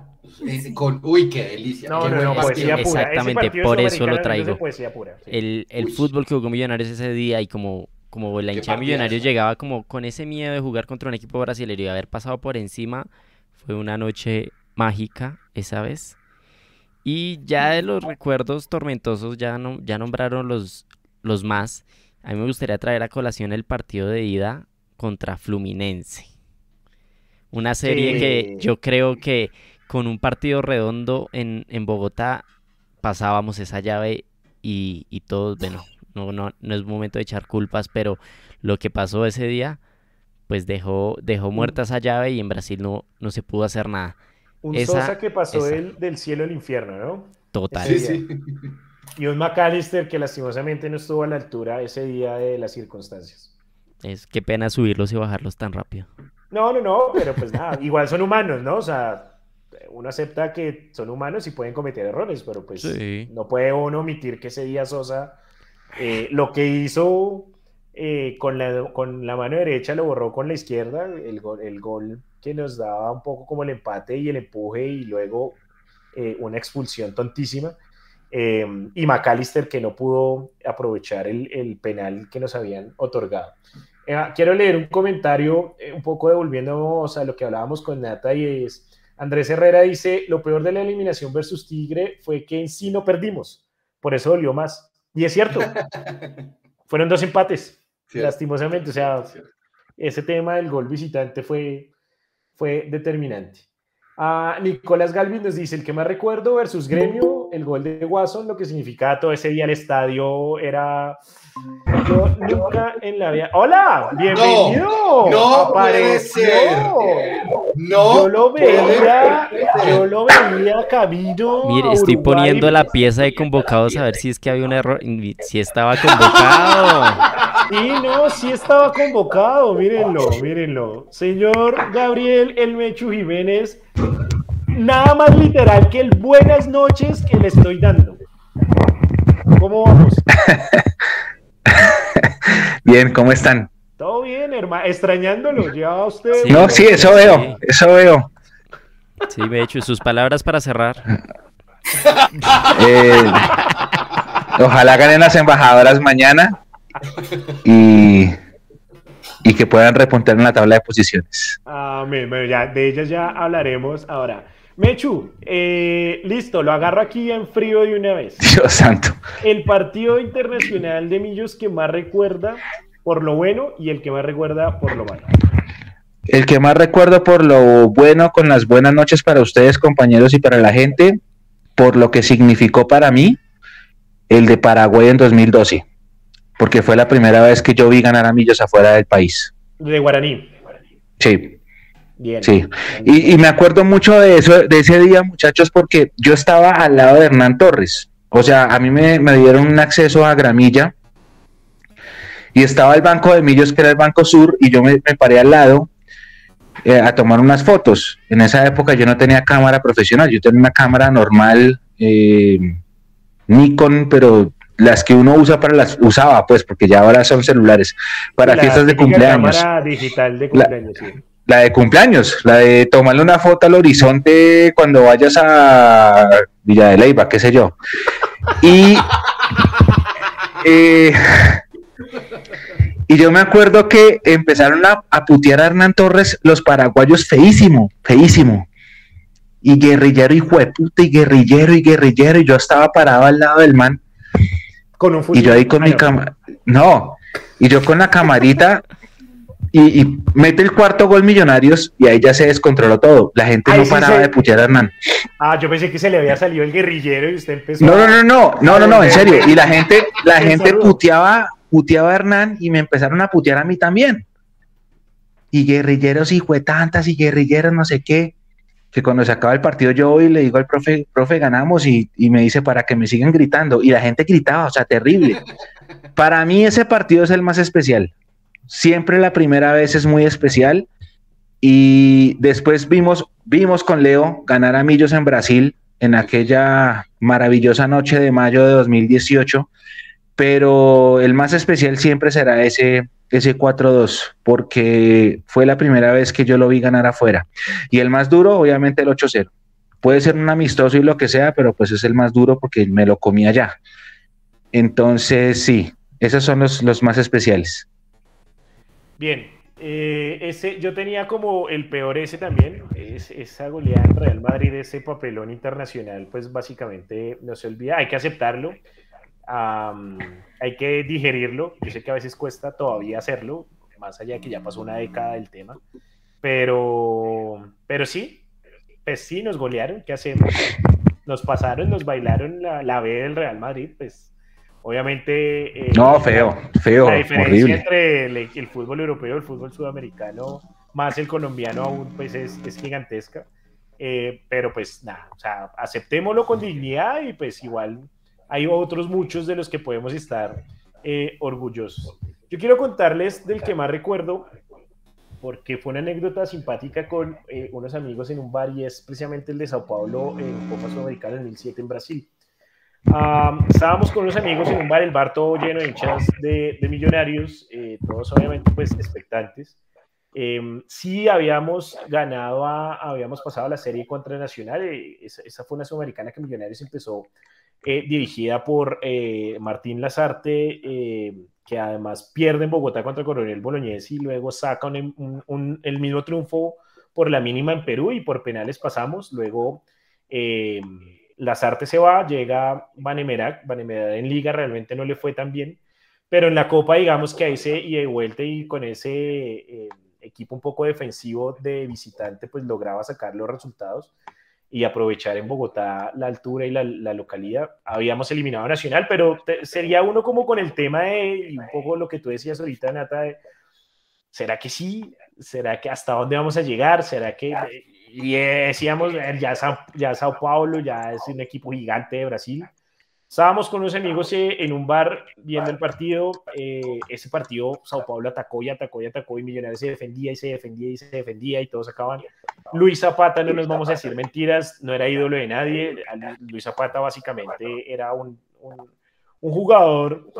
Con, uy, qué delicia. No, no, no, poesía pura. Exactamente, por eso lo traigo. El, el fútbol que jugó Millonarios ese día y como, como la hincha de Millonarios llegaba como con ese miedo de jugar contra un equipo brasileño y haber pasado por encima, fue una noche mágica esa vez. Y ya de los recuerdos tormentosos ya, no, ya nombraron los, los más. A mí me gustaría traer a colación el partido de ida contra Fluminense. Una serie que yo creo que con un partido redondo en, Bogotá pasábamos esa llave y, y todos, bueno, no, no, no es momento de echar culpas, pero lo que pasó ese día, pues dejó, dejó muerta esa llave y en Brasil no, no se pudo hacer nada. Un Sosa que pasó del cielo al infierno, ¿no? Total. Sí, sí. Y un McAllister que lastimosamente no estuvo a la altura ese día de las circunstancias. Es qué pena subirlos y bajarlos tan rápido. No, no, no, pero pues nada, igual son humanos, ¿no? O sea, uno acepta que son humanos y pueden cometer errores, pero pues no puede uno omitir que ese día Sosa eh, lo que hizo eh, con, la, con la mano derecha lo borró con la izquierda, el gol, el gol que nos daba un poco como el empate y el empuje y luego eh, una expulsión tontísima. Eh, y McAllister que no pudo aprovechar el, penal que nos habían otorgado. Eh, quiero leer un comentario eh, un poco devolviéndonos a lo que hablábamos con Nata y es, Andrés Herrera dice, lo peor de la eliminación versus Tigre fue que en sí no perdimos, por eso dolió más. Y es cierto, fueron dos empates, lastimosamente, o sea, ese tema del gol visitante fue, fue determinante. Ah, Nicolás Galvin nos dice, el que más recuerdo versus Gremio, el gol de Watson, lo que significaba todo ese día el estadio era... Yo nunca en la vida... ¡Hola! ¡Bienvenido! No, apareció. No, yo lo veía, yo lo veía camino. Mire, estoy poniendo la pieza de convocados a ver si es que había un error, si estaba convocado. Sí, no, sí estaba convocado, mírenlo, mírenlo. Señor Gabriel El Mechu Jiménez, nada más literal que el buenas noches que le estoy dando. ¿Cómo vamos? Bien, ¿cómo están? Todo bien, hermano. Extrañándolo, ya usted. no, sí, eso veo, eso veo. Sí, Mechu, sus palabras para cerrar. Eh, ojalá ganen las embajadoras mañana y, y que puedan repuntar en la tabla de posiciones. Amén. Bueno, ya, de ellas ya hablaremos ahora. Mechu, eh, listo, lo agarro aquí en frío de una vez. Dios santo. El partido internacional de Millos que más recuerda por lo bueno y el que más recuerda por lo malo. El que más recuerdo por lo bueno, con las buenas noches para ustedes, compañeros, y para la gente, por lo que significó para mí el de Paraguay en 2012, porque fue la primera vez que yo vi ganar a Millos afuera del país. De Guaraní. Sí. Bien. Sí. Y, me acuerdo mucho de eso, de ese día, muchachos, porque yo estaba al lado de Hernán Torres. O sea, a mí me, dieron un acceso a Gramilla y estaba el banco de Millos, que era el Banco Sur, y yo me, paré al lado eh, a tomar unas fotos. En esa época yo no tenía cámara profesional, yo tenía una cámara normal eh, Nikon, pero las que uno usa para las usaba, pues, porque ya ahora son celulares para fiestas de cumpleaños. Cámara digital de cumpleaños, la, la de cumpleaños, la de tomarle una foto al horizonte cuando vayas a Villa de Leyva, qué sé yo. Y eh, y yo me acuerdo que empezaron a, a, putear a Hernán Torres los paraguayos feísimo, feísimo y guerrillero, hijo de puta, y guerrillero, y guerrillero, y yo estaba parado al lado del man. Con un Y yo ahí con mi cámara, no, y yo con la camarita, y, mete el cuarto gol Millonarios, y ahí ya se descontroló todo. La gente no paraba de putear a Hernán. Ah, yo pensé que se le había salido el guerrillero y usted empezó. No, no, no, no, no, no, no, en serio. Y la gente, la gente puteaba, puteaba a Hernán y me empezaron a putear a mí también. Y guerrilleros, hijo de tantas, y guerrilleros, no sé qué que cuando se acaba el partido yo voy y le digo al profe, profe, ganamos y, me dice para que me sigan gritando. Y la gente gritaba, o sea, terrible. Para mí ese partido es el más especial. Siempre la primera vez es muy especial. Y después vimos, vimos con Leo ganar a Millos en Brasil en aquella maravillosa noche de mayo de 2018. Pero el más especial siempre será ese, ese 4-2, porque fue la primera vez que yo lo vi ganar afuera. Y el más duro, obviamente, el 8-0. Puede ser un amistoso y lo que sea, pero pues es el más duro porque me lo comí allá. Entonces, sí, esos son los, los más especiales. Bien, eh, ese, yo tenía como el peor ese también, es, esa goleada en Real Madrid, ese papelón internacional, pues básicamente no se olvida, hay que aceptarlo hay que digerirlo. Yo sé que a veces cuesta todavía hacerlo, más allá de que ya pasó una década del tema. Pero, pero sí, pues sí, nos golearon. ¿Qué hacemos? Nos pasaron, nos bailaron la, la B del Real Madrid. Pues obviamente. Eh, no, feo, feo. La diferencia entre el, fútbol europeo y el fútbol sudamericano, más el colombiano, aún pues es, es gigantesca. Eh, pero pues nada, o sea, aceptémoslo con dignidad y pues igual hay otros muchos de los que podemos estar eh, orgullosos. Yo quiero contarles del que más recuerdo, porque fue una anécdota simpática con eh, unos amigos en un bar y es precisamente el de Sao Paulo en Copa Sudamericana 2007 en Brasil. estábamos con unos amigos en un bar, el bar todo lleno de hinchas de, millonarios, eh, todos obviamente pues expectantes. Em, sí habíamos ganado, habíamos pasado a la serie contra Nacional, esa, esa, fue una sudamericana que Millonarios empezó eh, dirigida por eh, Martín Lazarte, eh, que además pierde en Bogotá contra Coronel Boloñez y luego saca el mismo triunfo por la mínima en Perú y por penales pasamos. Luego Lazarte se va, llega Vanemerac, Vanemerac en liga realmente no le fue tan bien, pero en la Copa digamos que ahí se y de vuelta y con ese equipo un poco defensivo de visitante pues lograba sacar los resultados y aprovechar en Bogotá la altura y la, localidad. Habíamos eliminado a Nacional, pero sería uno como con el tema de, un poco lo que tú decías ahorita, Nata, ¿será que sí? ¿Será que hasta dónde vamos a llegar? ¿Será que...? Y decíamos, ya, Sao, ya Sao Paulo ya es un equipo gigante de Brasil. Estábamos con unos amigos eh, en un bar viendo el partido. Eh, ese partido, Sao Paulo atacó y atacó y atacó y Millonarios se defendía y se defendía y se defendía y todos acaban. Luis Zapata, no nos vamos a decir mentiras, no era ídolo de nadie. Luis Zapata básicamente era un, un, un jugador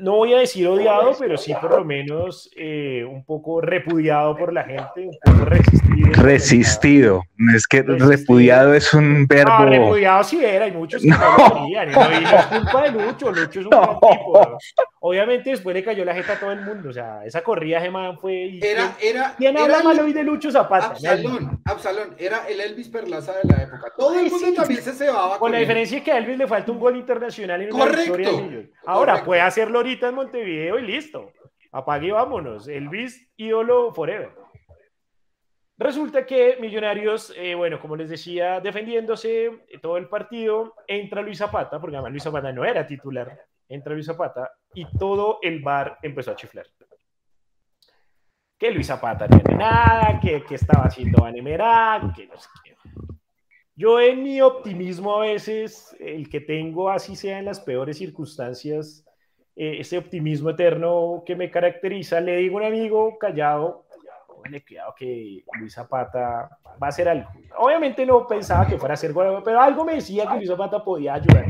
no voy a decir odiado, pero sí por lo menos eh, un poco repudiado por la gente, un poco resistido. Resistido. Es que repudiado es un verbo. No, repudiado sí era, hay muchos que no, lo querían. No, y no es culpa de Lucho, Lucho es un no. tipo. Obviamente después le cayó la jeta a todo el mundo. O sea, esa corrida Gemán fue. Era, era, ¿Quién habla mal hoy de Lucho Zapata? Absalón, Absalón, era el Elvis Perlaza de la época. Todo el mundo también se cebaba. Con, la diferencia es que a Elvis le falta un gol internacional en una Correcto. victoria Ahora puede hacerlo ahorita en Montevideo y listo. Apague y vámonos. Elvis, ídolo forever. Resulta que Millonarios, eh, bueno, como les decía, defendiéndose todo el partido, entra Luis Zapata, porque además Luis Zapata no era titular, entra Luis Zapata y todo el bar empezó a chiflar. Que Luis Zapata no era nada, que, que estaba haciendo Vanemera, que no sé qué. Yo en mi optimismo a veces, el que tengo así sea en las peores circunstancias, eh, ese optimismo eterno que me caracteriza, le digo a un amigo callado, le cuidado que Luis Zapata va a hacer algo. Obviamente no pensaba que fuera a hacer gol, pero algo me decía que Luis Zapata podía ayudar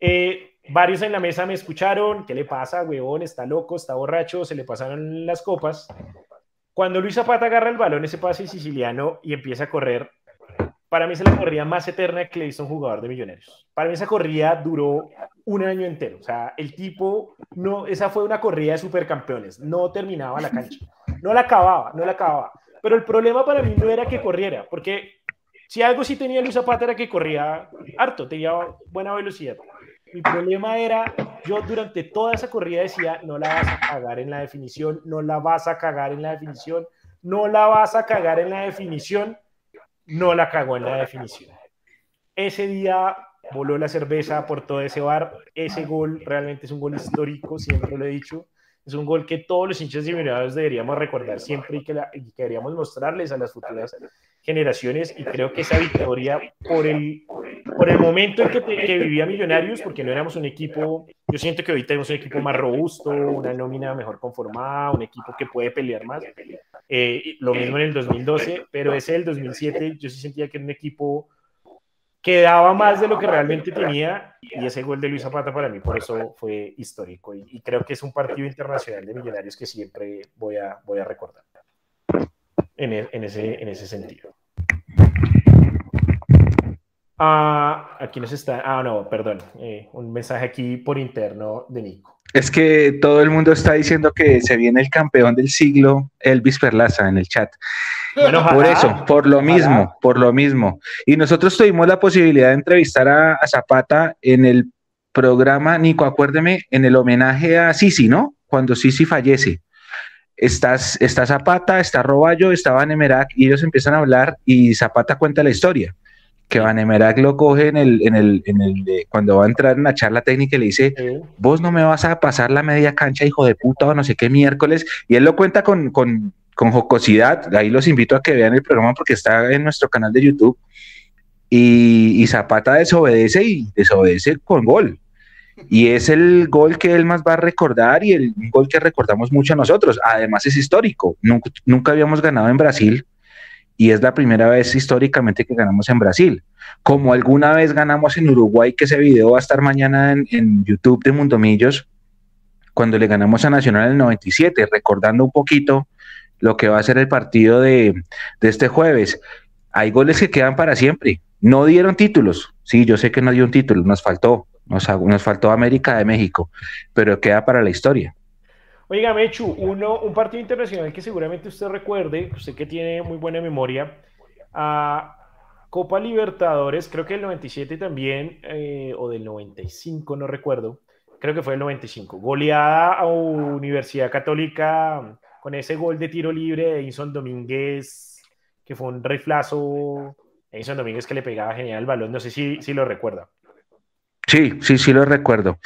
eh, varios en la mesa me escucharon, ¿qué le pasa, huevón? Está loco, está borracho, se le pasaron las copas. Cuando Luis Zapata agarra el balón, ese pase siciliano, y empieza a correr, para mí es la corrida más eterna que le hizo un jugador de Millonarios. Para mí esa corrida duró un año entero. O sea, el tipo, no, esa fue una corrida de supercampeones. No terminaba la cancha. No la acababa, no la acababa. Pero el problema para mí no era que corriera, porque si algo sí tenía Luis Zapata era que corría harto, tenía buena velocidad. Mi problema era, yo durante toda esa corrida decía, no la vas a cagar en la definición, no la vas a cagar en la definición, no la vas a cagar en la definición no la cagó en la definición. Ese día voló la cerveza por todo ese bar. Ese gol realmente es un gol histórico, siempre lo he dicho. Es un gol que todos los hinchas de Millonarios deberíamos recordar siempre y que, deberíamos mostrarles a las futuras generaciones. Y creo que esa victoria, por el, por el momento en que, que, vivía Millonarios, porque no éramos un equipo, yo siento que hoy tenemos un equipo más robusto, una nómina mejor conformada, un equipo que puede pelear más. Eh, lo mismo en el 2012, pero ese del 2007 yo sí sentía que era un equipo que daba más de lo que realmente tenía y ese gol de Luis Zapata para mí por eso fue histórico y, creo que es un partido internacional de millonarios que siempre voy a, voy a recordar en, e, en, ese, en ese sentido. Ah, aquí nos está, ah, no, perdón, eh, un mensaje aquí por interno de Nico. Es que todo el mundo está diciendo que se viene el campeón del siglo, Elvis Perlaza, en el chat. por eso, por lo mismo, por lo mismo. Y nosotros tuvimos la posibilidad de entrevistar a, Zapata en el programa, Nico, acuérdeme, en el homenaje a Sisi, ¿no? Cuando Sisi fallece. Estás, está Zapata, está Roballo, está Van y ellos empiezan a hablar y Zapata cuenta la historia que Van Emerac lo coge en el, en el, en el cuando va a entrar en la charla técnica y le dice, vos no me vas a pasar la media cancha, hijo de puta, o no sé qué miércoles, y él lo cuenta con, con, con jocosidad, ahí los invito a que vean el programa porque está en nuestro canal de YouTube, y, y Zapata desobedece y desobedece con gol, y es el gol que él más va a recordar y el gol que recordamos mucho a nosotros. Además es histórico. Nunca, nunca, habíamos ganado en Brasil y es la primera vez históricamente que ganamos en Brasil. Como alguna vez ganamos en Uruguay, que ese video va a estar mañana en, YouTube de Mundomillos, cuando le ganamos a Nacional en el 97, recordando un poquito lo que va a ser el partido de, este jueves. Hay goles que quedan para siempre. No dieron títulos. Sí, yo sé que no dio un título, nos faltó. Nos, nos faltó América de México, pero queda para la historia. Oiga, Mechu, uno, un partido internacional que seguramente usted recuerde, usted que tiene muy buena memoria, a Copa Libertadores, creo que el 97 también, eh, o del 95, no recuerdo, creo que fue el 95, goleada a Universidad Católica con ese gol de tiro libre de Edison Domínguez, que fue un riflazo, Edison Domínguez que le pegaba genial el balón, no sé si, si lo recuerda. Sí, sí, sí lo recuerdo.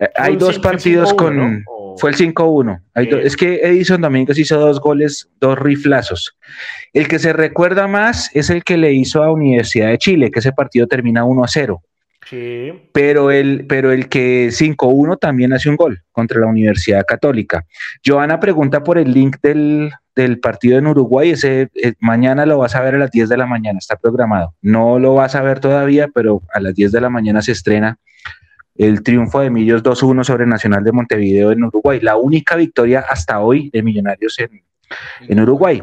Eh, hay dos partidos con... Fue el 5-1. Es que Edison Domínguez hizo dos goles, dos riflazos. El que se recuerda más es el que le hizo a Universidad de Chile, que ese partido termina 1-0. Sí. Pero el, pero el que 5-1 también hace un gol contra la Universidad Católica. Joana pregunta por el link del, partido en Uruguay. Ese eh, mañana lo vas a ver a las 10 de la mañana, está programado. No lo vas a ver todavía, pero a las 10 de la mañana se estrena el triunfo de Millos 2-1 sobre Nacional de Montevideo en Uruguay. La única victoria hasta hoy de Millonarios en, en Uruguay.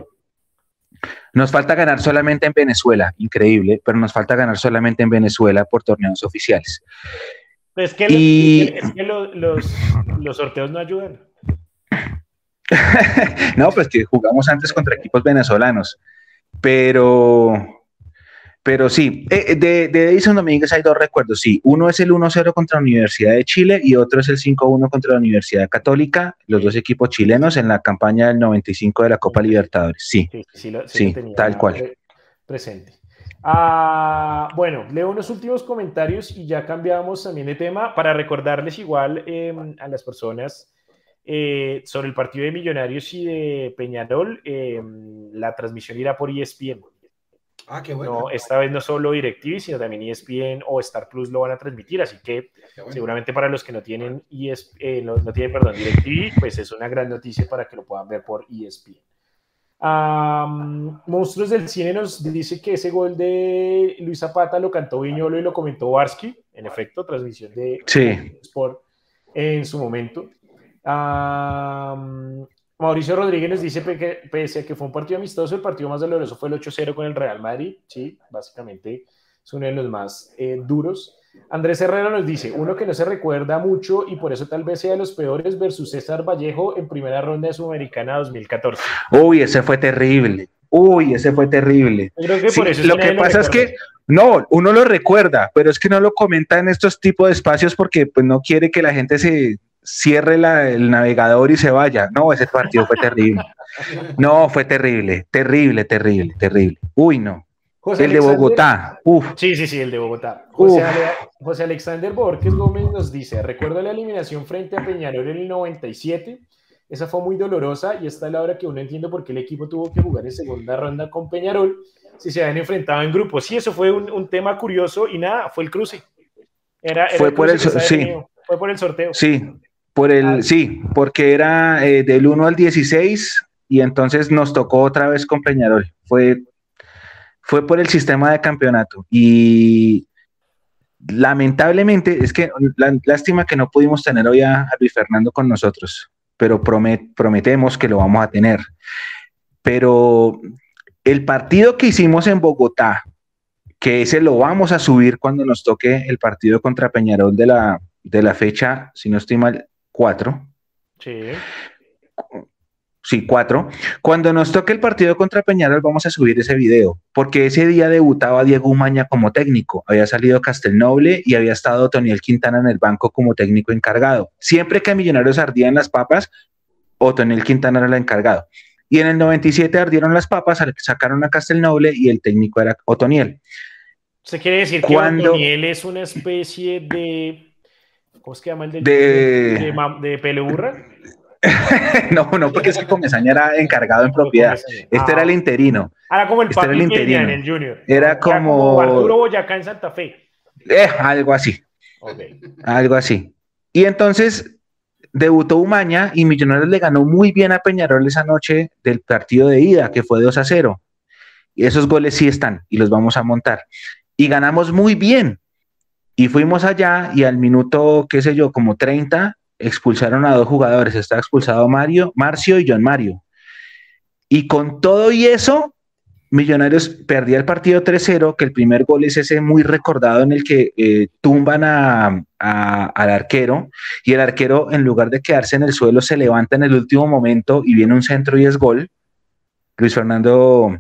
Nos falta ganar solamente en Venezuela, increíble, pero nos falta ganar solamente en Venezuela por torneos oficiales. Es que, los, sorteos no ayudan. no, pues que jugamos antes contra equipos venezolanos, pero pero sí, eh, eh, de, de Edison Domínguez hay dos recuerdos, sí. Uno es el 1-0 contra la Universidad de Chile y otro es el 5-1 contra la Universidad Católica, los dos equipos chilenos en la campaña del 95 de la Copa Libertadores. Sí, sí, sí, tal cual. Presente. Ah, bueno, leo unos últimos comentarios y ya cambiamos también de tema para recordarles igual em, a las personas eh, sobre el partido de Millonarios y de Peñarol. Em, la transmisión irá por ESPN. Ah, qué bueno. No, esta vez no solo DirecTV, sino también ESPN o Star Plus lo van a transmitir, así que seguramente para los que no tienen ESPN, eh, no, tienen, perdón, DirecTV, pues es una gran noticia para que lo puedan ver por ESPN. Monstruos del Cine nos dice que ese gol de Luis Zapata lo cantó Viñolo y lo comentó Barsky, en efecto, transmisión de sí. Sport en su momento. Mauricio Rodríguez nos dice que pese a que fue un partido amistoso, el partido más doloroso fue el 8-0 con el Real Madrid. Sí, básicamente es uno de los más eh, duros. Andrés Herrera nos dice, uno que no se recuerda mucho y por eso tal vez sea de los peores versus César Vallejo en primera ronda de Sudamericana 2014. Uy, ese fue terrible. Uy, ese fue terrible. lo que pasa es que no, uno lo recuerda, pero es que no lo comenta en estos tipos de espacios porque pues, no quiere que la gente se, cierre el navegador y se vaya. No, ese partido fue terrible. No, fue terrible, terrible, terrible, terrible. Uy, no. el de Bogotá. Uf. Sí, sí, sí, el de Bogotá. José, José, Alexander Borges Gómez nos dice, recuerdo la eliminación frente a Peñarol en el 97. Esa fue muy dolorosa y esta es la hora que uno entiende por qué el equipo tuvo que jugar en segunda ronda con Peñarol si se habían enfrentado en grupos. Sí, eso fue un, tema curioso y nada, fue el cruce. Era, fue por el, sí. Fue por el sorteo. Sí, por el, ah. sí, porque era eh, del 1 al 16 y entonces nos tocó otra vez con Peñarol. Fue, fue por el sistema de campeonato y lamentablemente es que la, lástima que no pudimos tener hoy a, Luis Fernando con nosotros, pero prometemos que lo vamos a tener. Pero el partido que hicimos en Bogotá, que ese lo vamos a subir cuando nos toque el partido contra Peñarol de la, de la fecha, si no estoy mal, cuatro. Sí. Sí, cuatro. Cuando nos toque el partido contra Peñarol, vamos a subir ese video, porque ese día debutaba Diego Umaña como técnico. Había salido Castelnoble y había estado Toniel Quintana en el banco como técnico encargado. Siempre que Millonarios ardían las papas, Otoniel Quintana era el encargado. Y en el 97 ardieron las papas, sacaron a Castelnoble y el técnico era Otoniel. ¿Se quiere decir que Otoniel es una especie de ¿Cómo se llama el de, de, de, Peleburra? no, no, porque es que Comesaña era encargado en propiedad. Este era el ah. interino. Era como el este era el interino. en el Junior. Era como... Arturo Boyacá en Santa Fe. Eh, algo así. Algo así. Y entonces debutó Umaña y Millonarios le ganó muy bien a Peñarol esa noche del partido de ida, que fue 2 a 0. Y esos goles sí están y los vamos a montar. Y ganamos muy bien. Y fuimos allá y al minuto, qué sé yo, como 30, expulsaron a dos jugadores. Está expulsado Mario, Marcio y John Mario. Y con todo y eso, Millonarios perdía el partido 3-0, que el primer gol es ese muy recordado en el que eh, tumban a, al arquero y el arquero en lugar de quedarse en el suelo se levanta en el último momento y viene un centro y es gol. Luis Fernando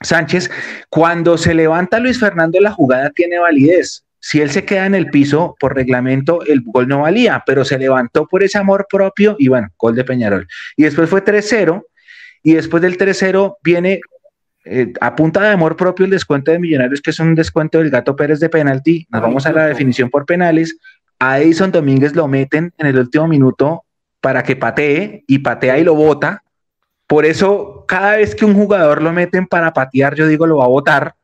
Sánchez. Cuando se levanta Luis Fernando la jugada tiene validez si él se queda en el piso, por reglamento, el gol no valía, pero se levantó por ese amor propio y bueno, gol de Peñarol. Y después fue 3-0, y después del 3-0 viene eh, a punta de amor propio el descuento de Millonarios, que es un descuento del Gato Pérez de penalti. Nos vamos a la definición por penales. A Edison Domínguez lo meten en el último minuto para que patee y patea y lo bota. Por eso, cada vez que un jugador lo meten para patear, yo digo lo va a votar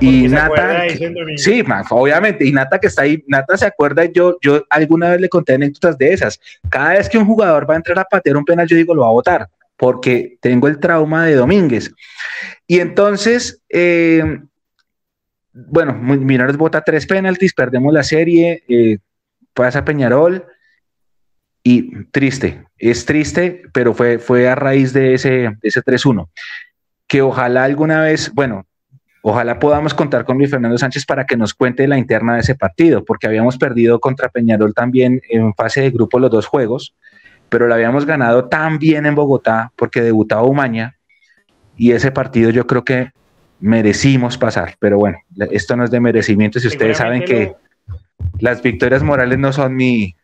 y Nata, sí, obviamente, y Nata que está ahí, Nata se acuerda, yo, yo alguna vez le conté anécdotas de esas. Cada vez que un jugador va a entrar a patear un penal, yo digo, lo va a votar, porque tengo el trauma de Domínguez. Y entonces, eh, bueno, Millonarios vota tres penaltis, perdemos la serie, eh, pasa Peñarol, y triste, es triste, pero fue, fue a raíz de ese, de ese 3-1. Que ojalá alguna vez, bueno, Ojalá podamos contar con Luis Fernando Sánchez para que nos cuente la interna de ese partido, porque habíamos perdido contra Peñarol también en fase de grupo los dos juegos, pero lo habíamos ganado tan bien en Bogotá porque debutaba Umaña y ese partido yo creo que merecimos pasar, pero bueno, esto no es de merecimiento, si ustedes saben que las victorias morales no son mi,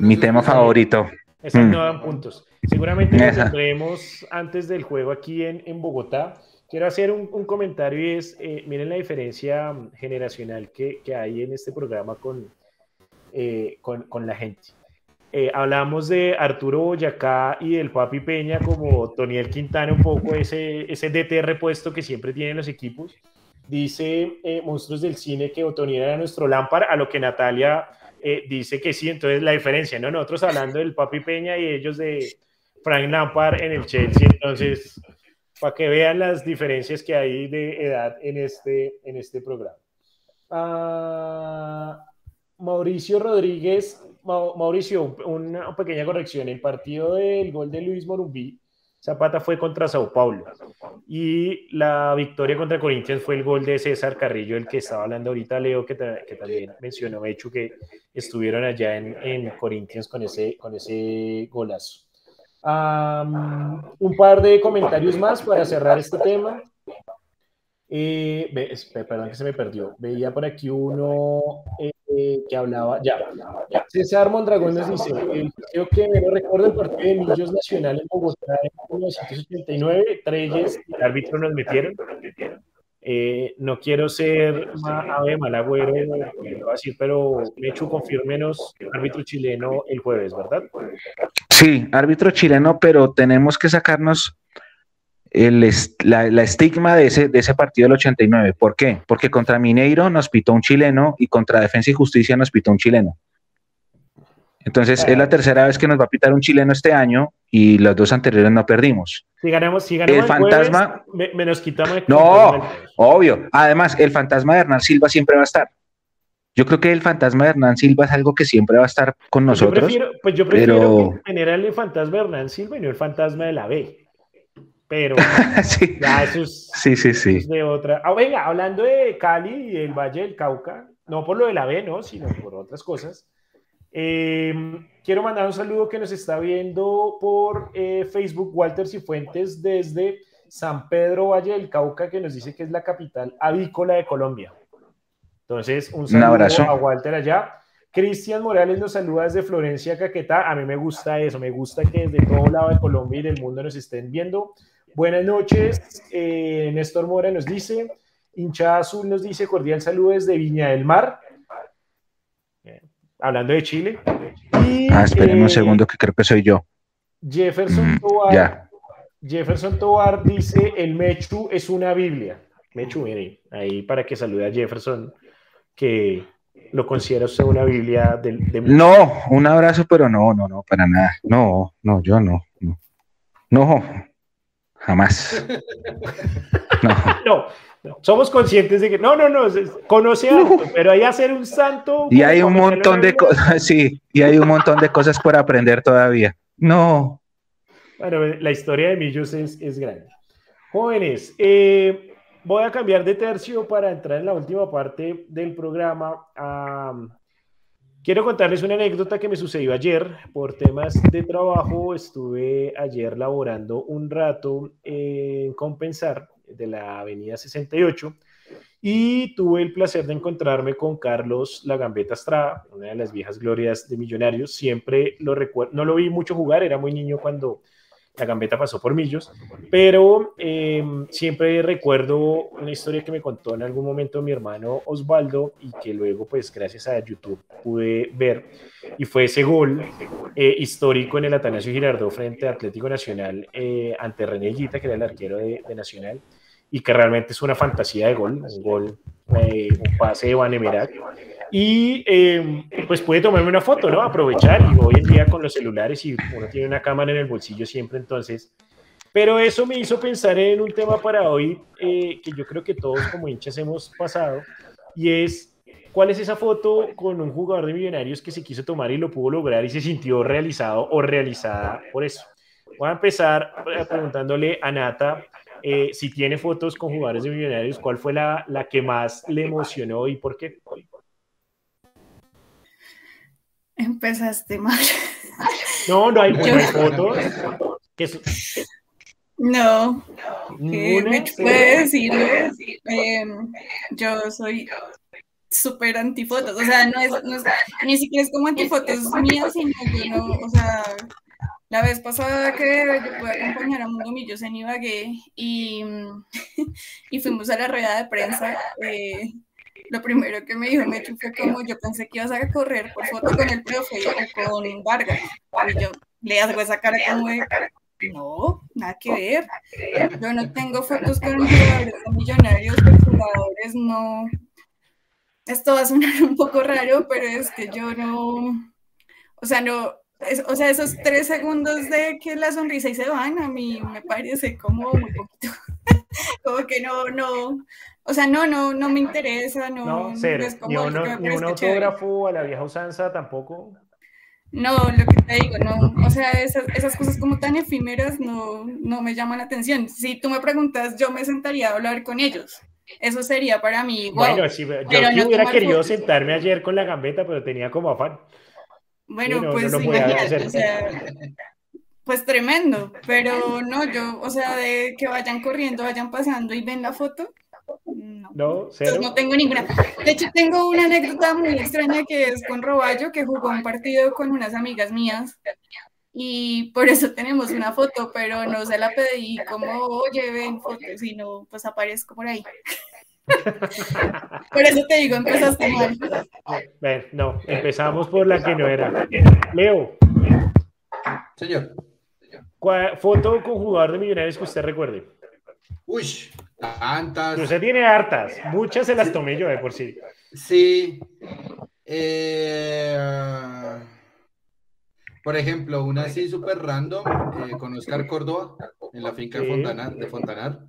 mi tema favorito. Esas no mm. dan puntos. Seguramente nos tendremos antes del juego aquí en, en Bogotá Quiero hacer un, comentario y es, eh, miren la diferencia mm, generacional que, que, hay en este programa con, eh, con, con, la gente. Eh, hablamos de Arturo Boyacá y del Papi Peña como Toniel Quintana, un poco ese, ese DT repuesto que siempre tienen los equipos. Dice Monstruos del Cine que Otoniel era nuestro lámpara, a lo que Natalia dice que sí, entonces la diferencia, ¿no? Nosotros hablando del Papi Peña y ellos de Frank Lampard en el Chelsea, entonces para que vean las diferencias que hay de edad en este, en este programa. Ah, Mauricio Rodríguez, Mauricio, una pequeña corrección. El partido del gol de Luis Morumbí, Zapata fue contra Sao Paulo. Y la victoria contra Corinthians fue el gol de César Carrillo, el que estaba hablando ahorita, Leo, que, que también mencionó, hecho que estuvieron allá en, en Corinthians con ese, con ese golazo un par de comentarios más para cerrar este tema. Eh, perdón que se me perdió. Veía por aquí uno eh, que hablaba. Ya, César Mondragón nos dice: Creo que me recuerdo el partido de Millos Nacional en Bogotá en 1989. Treyes, el árbitro nos metieron. Eh, no quiero ser ave malagüero, decir, pero Mechu, confirmenos árbitro chileno el jueves, ¿verdad? Sí, árbitro chileno, pero tenemos que sacarnos el, la, estigma de ese, de ese partido del 89. ¿Por qué? Porque contra Mineiro nos pitó un chileno y contra Defensa y Justicia nos pitó un chileno. Entonces, es la tercera vez que nos va a pitar un chileno este año y los dos anteriores no perdimos. Si ganamos, si ganamos el fantasma. me, nos quitamos. no, obvio. Además, el fantasma de Hernán Silva siempre va a estar. Yo creo que el fantasma de Hernán Silva es algo que siempre va a estar con pues nosotros. pues yo prefiero tener el fantasma de Hernán Silva y no el fantasma de la B. Pero sí. Ya eso es, sí, sí, sí. de otra. Ah, venga, hablando de Cali y el Valle del Cauca, no por lo de la B, ¿no? Sino por otras cosas. Em, quiero mandar un saludo que nos está viendo por eh, Facebook Walter Cifuentes desde San Pedro Valle del Cauca, que nos dice que es la capital avícola de Colombia. Entonces, un saludo a Walter allá. Cristian Morales nos saluda desde Florencia, Caquetá. A mí me gusta eso, me gusta que desde todo lado de Colombia y del mundo nos estén viendo. Buenas noches, eh, Néstor Mora nos dice, hincha azul nos dice cordial saludo desde Viña del Mar hablando de Chile. Y, ah, esperen un eh, segundo que creo que soy yo. Jefferson mm, Tovar. Jefferson Tovar dice, el Mechu es una Biblia. Mechu, mire, ahí para que salude a Jefferson, que lo considera usted una Biblia del... no, un abrazo, pero no, no, no, para nada. No, no, yo no. No, no jamás. no. no. Somos conscientes de que no, no, no, conoce algo, pero hay hacer un santo. Y hay un montón de cosas, sí, y hay un montón de cosas por aprender todavía. No. Bueno, la historia de Millos es, es grande. Jóvenes, eh, voy a cambiar de tercio para entrar en la última parte del programa. quiero contarles una anécdota que me sucedió ayer por temas de trabajo. Estuve ayer laborando un rato en Compensar de la Avenida 68 y tuve el placer de encontrarme con Carlos La Gambeta Estrada, una de las viejas glorias de Millonarios. Siempre lo recuerdo, no lo vi mucho jugar, era muy niño cuando la Gambeta pasó por Millos, pero eh, siempre recuerdo una historia que me contó en algún momento mi hermano Osvaldo y que luego, pues gracias a YouTube pude ver, y fue ese gol eh, histórico en el Atanasio Girardot frente a Atlético Nacional eh, ante René Guita, que era el arquero de, de Nacional y que realmente es una fantasía de gol, un gol, eh, un pase de Vanemirac. Y eh, pues puede tomarme una foto, ¿no? Aprovechar. Y hoy en día con los celulares y uno tiene una cámara en el bolsillo siempre, entonces. Pero eso me hizo pensar en un tema para hoy eh, que yo creo que todos como hinchas hemos pasado y es ¿Cuál es esa foto con un jugador de Millonarios que se quiso tomar y lo pudo lograr y se sintió realizado o realizada por eso? Voy a empezar preguntándole a Nata eh, si tiene fotos con jugadores de Millonarios, ¿cuál fue la, la que más le emocionó y por qué? Empezaste mal. No, no hay, fotos. No, me puede decir, em, yo soy súper antifotos, o sea, no es, no es, ni siquiera es como antifotos mías, sino que no, o sea, la vez pasada que yo pude acompañar a Mundo Millos en Ibagué y, y fuimos a la rueda de prensa, eh, lo primero que me dijo Mechu fue como yo pensé que ibas a correr por foto con el profe o con Vargas. Y yo le hago esa cara como de, no, nada que ver. Yo no tengo fotos con jugadores millonarios, con jugadores no. Esto va a sonar un poco raro, pero es que yo no, o sea, no, o sea, esos tres segundos de que la sonrisa y se van, a mí me parece como muy poquito. como que no, no, o sea, no, no, no me interesa, no. No, cero. ni, un autógrafo a la vieja usanza tampoco. No, lo que te digo, no, o sea, esas, esas cosas como tan efímeras no, no me llaman la atención. Si tú me preguntas, yo me sentaría a hablar con ellos. Eso sería para mí igual. Bueno, si, yo hubiera querido sentarme ayer con la gambeta, pero tenía como afán. Bueno, pues imagínate, o sea, pues tremendo, pero no, yo, o sea, de que vayan corriendo, vayan pasando y ven la foto, no, no, no tengo ninguna. De hecho, tengo una anécdota muy extraña que es con Roballo, que jugó un partido con unas amigas mías y por eso tenemos una foto, pero no se la pedí como, oye, ven fotos, sino pues aparezco por ahí. Por eso te digo, empezaste mal. no, empezamos por la que no era. Leo. Señor. foto con jugador de Millonarios que usted recuerde. Uy, tantas. Usted tiene hartas, muchas se las tomé yo de por sí. Sí. Eh, por ejemplo, una así súper random eh, con Oscar Córdoba en la finca de, Fontana, de Fontanar.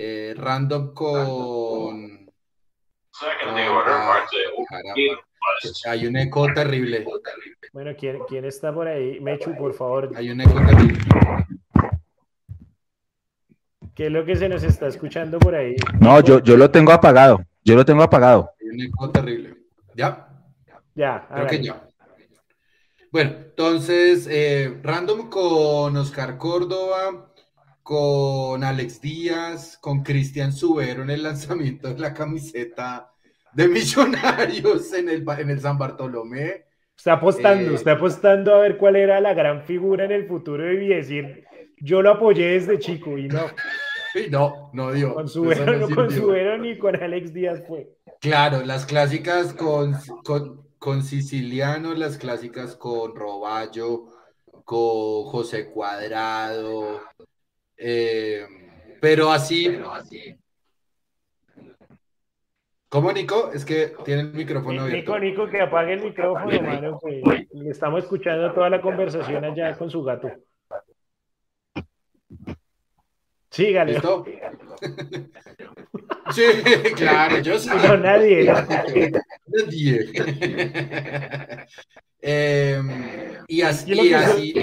Eh, random con. hay un eco terrible. Bueno, ¿quién, ¿quién, está por ahí? Mechu, por favor. Hay un eco terrible. ¿Qué es lo que se nos está escuchando por ahí? No, yo, yo lo tengo apagado. Yo lo tengo apagado. Hay un eco terrible. ¿Ya? Ya. Creo que ya. Bueno, entonces, eh, random con Oscar Córdoba, con Alex Díaz, con Cristian Subero en el lanzamiento de la camiseta de Millonarios en el, en el San Bartolomé. Está apostando, eh, está apostando a ver cuál era la gran figura en el futuro y decir, yo lo apoyé desde chico y no. no, no dio. Con Subero, no con Subero ni con Alex Díaz fue. Claro, las clásicas con, con, con Siciliano, las clásicas con Roballo, con José Cuadrado, eh, pero así. ¿Cómo, Nico? Es que tiene el micrófono abierto. Nico, Nico, que apague el micrófono, mano, que le estamos escuchando toda la conversación allá con su gato. Sígale. ¿Listo? sí, claro, yo sí. No, nadie. Nadie. eh, y así, y así,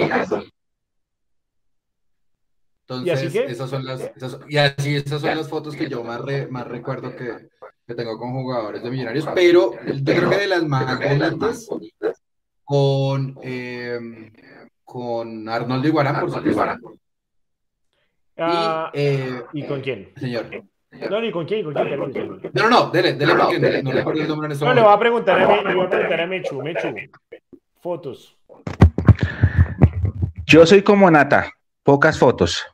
entonces, esas son las, y así esas son las fotos que yo más, más recuerdo que, que, tengo con jugadores de Millonarios, pero yo creo que de las más bonitas con, eh, con Arnoldo Iguarán, por supuesto. Ah, y, eh, ¿Y con quién? Señor. No, ni con quién, con quién. No, no, no, dele, dele porque no, no le el nombre en este No, le voy a preguntar a, le voy a, preguntar a Mechu, Mechu, fotos. Yo soy como Nata, pocas fotos.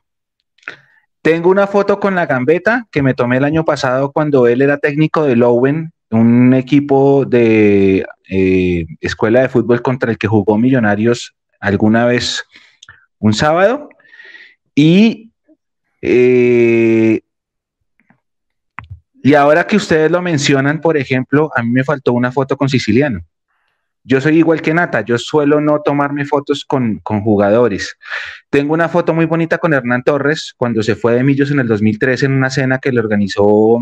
Tengo una foto con la gambeta que me tomé el año pasado cuando él era técnico de Lowen, un equipo de eh, escuela de fútbol contra el que jugó Millonarios alguna vez un sábado. Y eh, Y ahora que ustedes lo mencionan, por ejemplo, a mí me faltó una foto con Siciliano. Yo soy igual que Nata, yo suelo no tomarme fotos con, jugadores. Tengo una foto muy bonita con Hernán Torres cuando se fue de Millos en el 2013 en una cena que le organizó,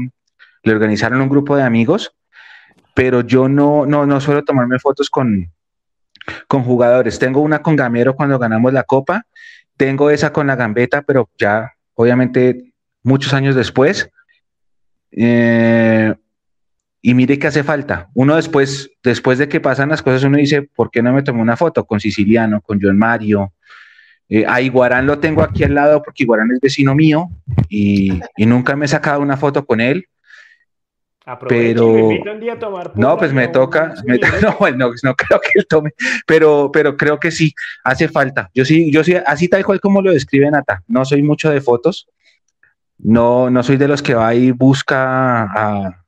le organizaron un grupo de amigos, pero yo no, no, no suelo tomarme fotos con, con jugadores. Tengo una con Gamero cuando ganamos la Copa, tengo esa con la Gambeta, pero ya obviamente muchos años después. Eh, y mire que hace falta. Uno después, después de que pasan las cosas, uno dice, ¿por qué no me tomé una foto con Siciliano, con John Mario? Eh, a Iguarán lo tengo aquí al lado porque Iguarán es vecino mío y, nunca me he sacado una foto con él. pero no, pues me toca, no, no, creo que él tome, pero, pero creo que sí, hace falta. Yo sí, yo sí, así tal cual como lo describe Nata, no soy mucho de fotos, no, no soy de los que va y busca a,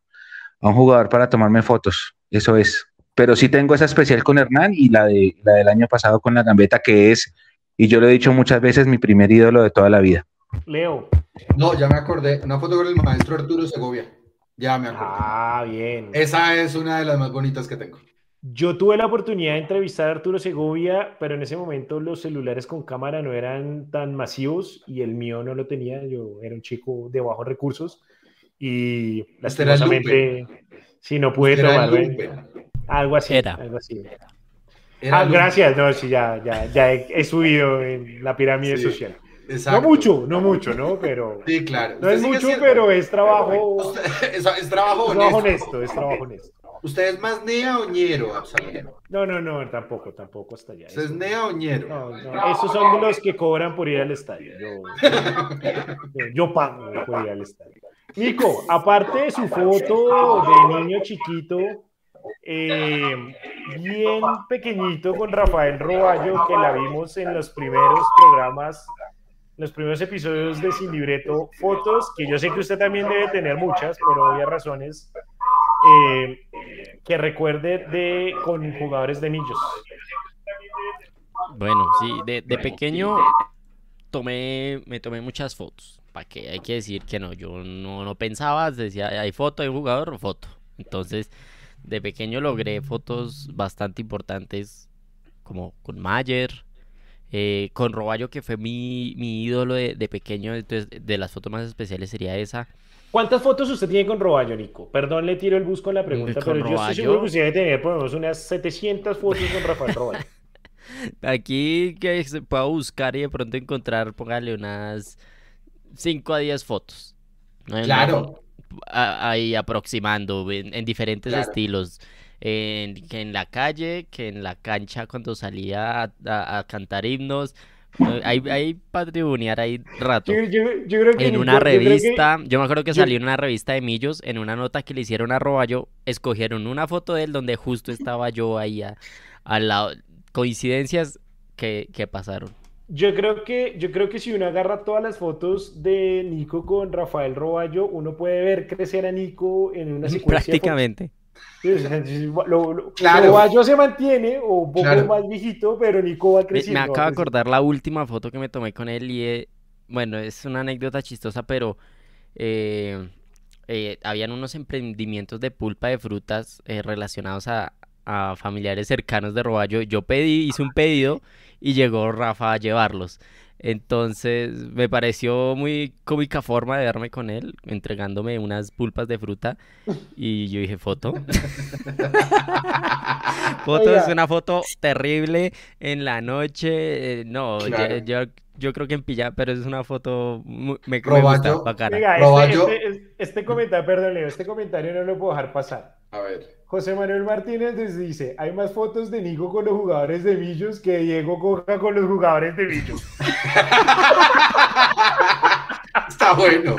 a un jugador para tomarme fotos, eso es. Pero sí tengo esa especial con Hernán y la, de, la del año pasado con la gambeta, que es, y yo lo he dicho muchas veces, mi primer ídolo de toda la vida. Leo. No, ya me acordé, una foto con el maestro Arturo Segovia. Ya me acordé. Ah, bien. Esa es una de las más bonitas que tengo. Yo tuve la oportunidad de entrevistar a Arturo Segovia, pero en ese momento los celulares con cámara no eran tan masivos y el mío no lo tenía. Yo era un chico de bajos recursos y lastimosamente, si no pude tomarme algo así. Algo así. ah, gracias, no, sí, ya, ya, ya he, subido en la pirámide social. No mucho, no mucho, ¿no? Pero. Sí, claro. No es mucho, pero es trabajo. es, trabajo honesto. Es trabajo honesto, ¿Usted es más nea o ñero, No, no, no, tampoco, tampoco hasta allá. ¿Usted es nea o ñero? No, no, esos son los que cobran por ir al estadio. Yo, yo, yo pago por ir al estadio. Nico, aparte de su foto de niño chiquito, eh, bien pequeñito con Rafael Roballo, que la vimos en los primeros programas, los primeros episodios de Sin Libreto, fotos que yo sé que usted también debe tener muchas, por obvias razones, eh, que recuerde de con jugadores de Millos. Bueno, sí, de, de pequeño tomé, me tomé muchas fotos ¿para qué? Hay que decir que no, yo no, no pensaba, decía, hay foto, hay jugador, foto. Entonces, de pequeño logré fotos bastante importantes, como con Mayer, eh, con Roballo, que fue mi, mi ídolo de, pequeño, entonces de las fotos más especiales sería esa. ¿Cuántas fotos usted tiene con Roballo, Nico? Perdón, le tiro el bus con la pregunta, pero yo estoy seguro que usted debe tener por lo menos unas 700 fotos con Rafael Roballo. Aquí que se pueda buscar y de pronto encontrar, póngale unas 5 a 10 fotos. Claro. ahí aproximando en, diferentes estilos. En, que en la calle, que en la cancha cuando salía a, cantar himnos. Hay, hay ahí rato. en una revista, yo, me acuerdo que salió en una revista de Millos, en una nota que le hicieron a Roballo, escogieron una foto de él donde justo estaba yo ahí al lado. Coincidencias que, que pasaron. Yo creo que, yo creo que si uno agarra todas las fotos de Nico con Rafael Roballo, uno puede ver crecer a Nico en una secuencia. Prácticamente. Roballo se mantiene, o un poco más viejito, pero Nico va creciendo. Me, acabo de acordar la última foto que me tomé con él y, eh, bueno, es una anécdota chistosa, pero eh, eh, habían unos emprendimientos de pulpa de frutas relacionados a, a familiares cercanos de Roballo. Yo pedí, hice un pedido y llegó Rafa a llevarlos. Entonces me pareció muy cómica forma de verme con él, entregándome unas pulpas de fruta. Y yo dije, foto. foto es una foto terrible en la noche. Eh, no, yo, yo, creo que en pijama, pero es una foto me, me gusta, bacana. Este, este, este, comentario, perdón, Leo, este comentario no lo puedo dejar pasar. A ver. José Manuel Martínez dice, hay más fotos de Nico con los jugadores de Millos que Diego Coja con los jugadores de Millos. Está bueno.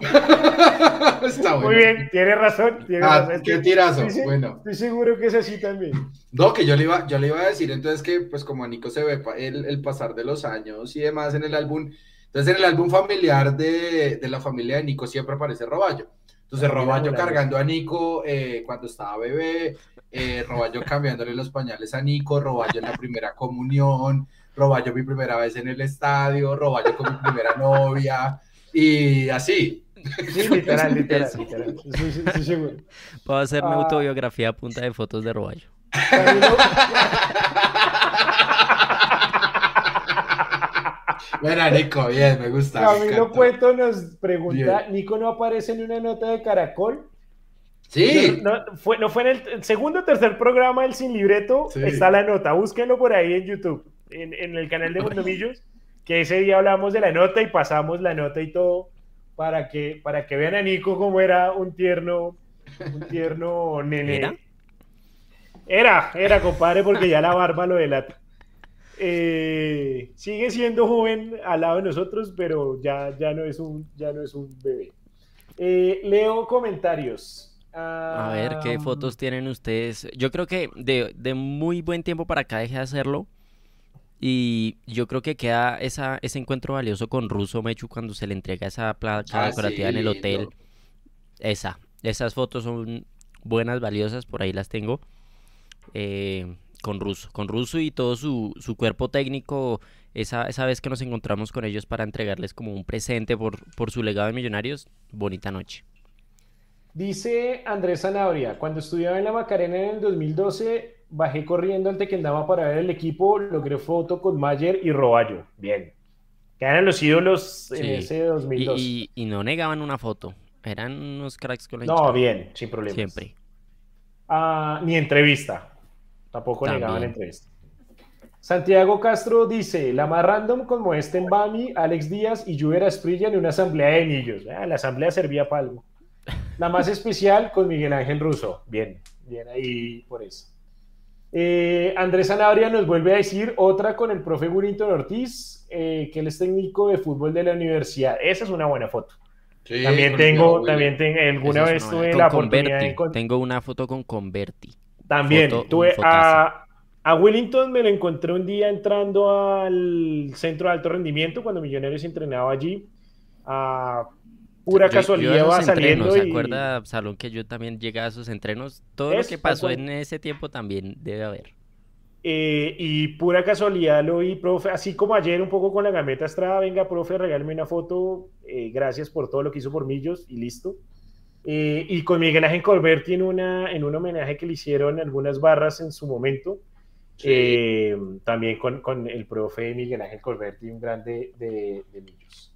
Está bueno. Muy bien, tiene razón. Tiene ah, Qué tirazo. Estoy, bueno. Estoy seguro que es así también. No, que yo le iba, yo le iba a decir entonces que, pues como a Nico se ve el, el pasar de los años y demás en el álbum, entonces en el álbum familiar de, de la familia de Nico siempre aparece Roballo. Entonces, Roballo cargando a Nico eh, cuando estaba bebé, eh, Roballo cambiándole los pañales a Nico, Roballo en la primera comunión, Roballo mi primera vez en el estadio, Roballo con mi primera novia, y así. Sí, literal, literal, literal. Estoy, seguro. Puedo hacer mi ah. autobiografía a punta de fotos de Roballo. Mira, Nico, bien, me gusta. Camilo Cueto nos pregunta, ¿Nico no aparece en una nota de Caracol? Sí. No, fue, no fue en el, segundo o tercer programa del Sin Libreto, está la nota, búsquenlo por ahí en YouTube, en, en el canal de Mondomillos, que ese día hablamos de la nota y pasamos la nota y todo para que, para que vean a Nico como era un tierno, un tierno nene. Era, era, compadre, porque ya la barba lo delata. Eh, sigue siendo joven al lado de nosotros, pero ya, ya, no, es un, ya no es un bebé. Eh, leo comentarios. A ver, ¿qué fotos tienen ustedes? Yo creo que de, de, muy buen tiempo para acá dejé de hacerlo. Y yo creo que queda esa, ese encuentro valioso con Russo Mechu cuando se le entrega esa placa ah, decorativa en el hotel. Esa. Esas fotos son buenas, valiosas, por ahí las tengo. Eh, con Russo. Con Russo y todo su, su cuerpo técnico. Esa, esa vez que nos encontramos con ellos para entregarles como un presente por, por su legado de millonarios. Bonita noche. Dice Andrés Zanabria, cuando estudiaba en la Macarena en el 2012, bajé corriendo al Tequendama para ver el equipo, logré foto con Mayer y Roballo. Bien. Que eran los ídolos en ese 2002. Y, no negaban una foto. Eran unos cracks con la No, bien, sin problema. Siempre. Ah, ni entrevista. Tampoco negaban entrevista. Santiago Castro dice, la más random como este en Bami, Alex Díaz y Lluvia Esprilla en una asamblea de niños. Ah, la asamblea servía para algo. La más especial con Miguel Ángel Russo. Bien, bien ahí por eso. Eh, Andrés Sanabria nos vuelve a decir otra con el profe Gurinton Ortiz, eh, que él es técnico de fútbol de la universidad. Esa es una buena foto. también tengo, también tengo, alguna vez tuve la oportunidad de... Tengo una foto con Converti. También tuve a, a Wellington me lo encontré un día entrando al centro de alto rendimiento cuando Millonarios entrenaba allí. A pura casualidad va saliendo. ¿Se acuerda, Salón, que yo también llegué a esos entrenos? Todo lo que pasó en ese tiempo también debe haber. Eh, y pura casualidad lo vi, profe, así como ayer un poco con la gameta Estrada, venga, profe, regálame una foto, eh, gracias por todo lo que hizo por Millos y listo. Eh, y con Miguel Ángel Colberti en, una, en un homenaje que le hicieron algunas barras en su momento, también con, con, el profe Miguel Ángel Colberti, un grande de, de Millos.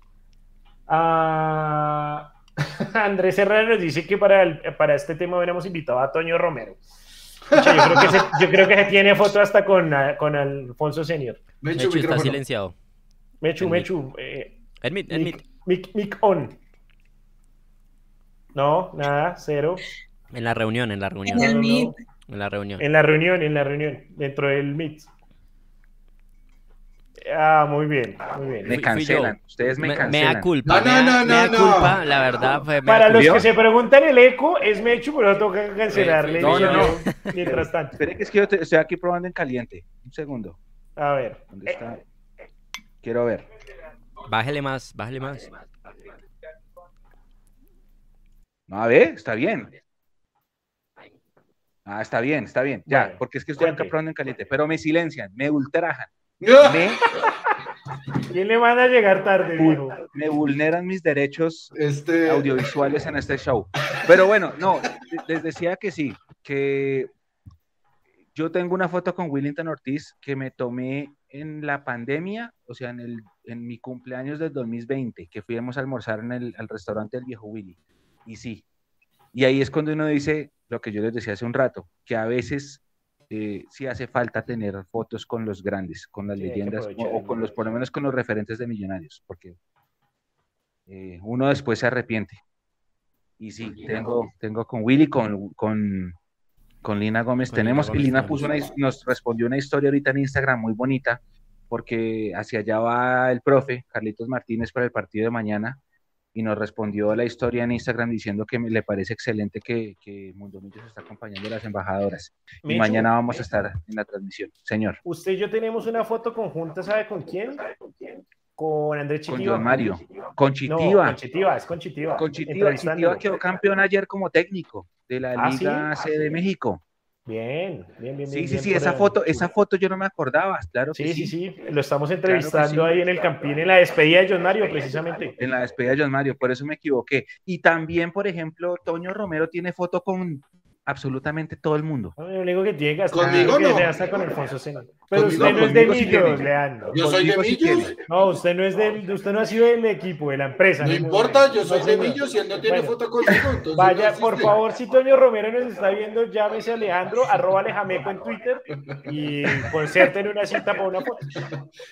Ah, Andrés Herrera nos dice que para, para este tema hubiéramos invitado a Toño Romero. yo, creo que se, tiene foto hasta con, ah, con Alfonso Senior. Mechu, está silenciado. Mechu, Mechu. Eh, admit, admit. Mic, on. No, nada, cero. En la reunión, en la reunión. En, el en la reunión. En la reunión, en la reunión, dentro del Meet. Ah, muy bien, muy bien. Me cancelan, ustedes me, cancelan. Me da culpa. No, no, no, me, da culpa, la verdad. Para los que se preguntan el eco, es Mechu, pero no toca cancelarle. No, no, no. Mientras tanto. Espere que es que yo estoy aquí probando en caliente. Un segundo. A ver. ¿Dónde está? Quiero ver. Bájele más, bájele más. No, a ver, está bien. Ah, está bien, está bien. Ya, porque es que estoy acá probando en caliente. Pero me silencian, me ultrajan. Me, ¿Quién le van a llegar tarde? Me vulneran mis derechos este... audiovisuales en este show. Pero bueno, no, les decía que sí, que yo tengo una foto con Willington Ortiz que me tomé en la pandemia, o sea, en, el, en mi cumpleaños del 2020, que fuimos a almorzar en el al restaurante del viejo Willy. Y sí, y ahí es cuando uno dice lo que yo les decía hace un rato, que a veces eh, sí hace falta tener fotos con los grandes, con las leyendas, o, con los, por lo menos con los referentes de millonarios, porque eh, uno después se arrepiente. Y sí, tengo, tengo con Willy, con, con, con Lina Gómez, tenemos, y Lina puso nos respondió una historia ahorita en Instagram muy bonita, porque hacia allá va el profe, Carlitos Martínez, para el partido de mañana, y nos respondió la historia en Instagram diciendo que le parece excelente que, que Mundo Millos está acompañando a las embajadoras. y mañana vamos a estar en la transmisión. Señor. Usted y yo tenemos una foto conjunta, ¿sabe con quién? Con Andrés Chitiva. Con Mario. Con Chitiva. con Chitiva, es con Chitiva. Con Chitiva. Chitiva quedó campeón ayer como técnico de la ¿Ah, Liga C de México. Bien, bien, bien. Sí, sí, sí, esa foto, esa foto yo no me acordaba, claro. Sí, sí, sí, lo estamos entrevistando ahí en el Campín, en la despedida de John Mario, precisamente. En la despedida de John Mario, por eso me equivoqué. Y también, por ejemplo, Toño Romero tiene foto con absolutamente todo el mundo. lo único que tiene que hacer Conmigo no. hasta con Alfonso Sena. Pero usted no es de Millos, Leandro. Yo soy de Millos. no, usted no es del, usted no ha sido del equipo, de la empresa. No, importa, yo soy de Millos y él no tiene foto conmigo. Vaya, por favor, si Toño Romero nos está viendo, llámese a Alejandro, arroba Alejameco en Twitter y en una cita para una foto.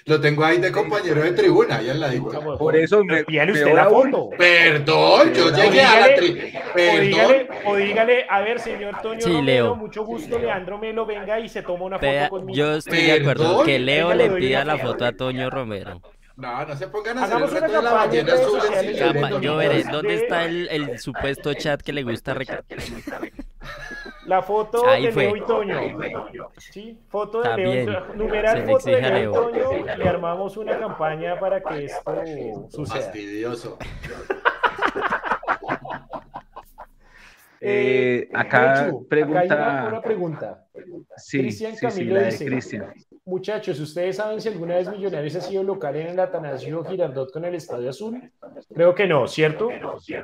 Lo tengo ahí de compañero de tribuna, ahí al ladito. Por eso me, me usted la foto. Perdón, yo llegué a la tribuna. O dígale, o dígale, a ver, señor señor Toño sí, Leo. mucho gusto, Leandro Melo, venga y se toma una foto conmigo. Yo estoy de acuerdo, que Leo le pida la foto a Toño Romero. No, no se pongan a hacer el reto de la ballena azul Yo veré, ¿dónde está el, el, supuesto chat que le gusta recargar? La foto de Leo y Toño. Sí, foto de Leo. Numeral foto de Leo y Toño. Le armamos una campaña para que esto suceda. Fastidioso. Eh, acá pregunta. una, pregunta. Sí, Cristian Camilo dice: Muchachos, ¿ustedes saben si alguna vez Millonarios ha sido local en el Atanasio Girardot con el Estadio Azul? Creo que no, ¿cierto?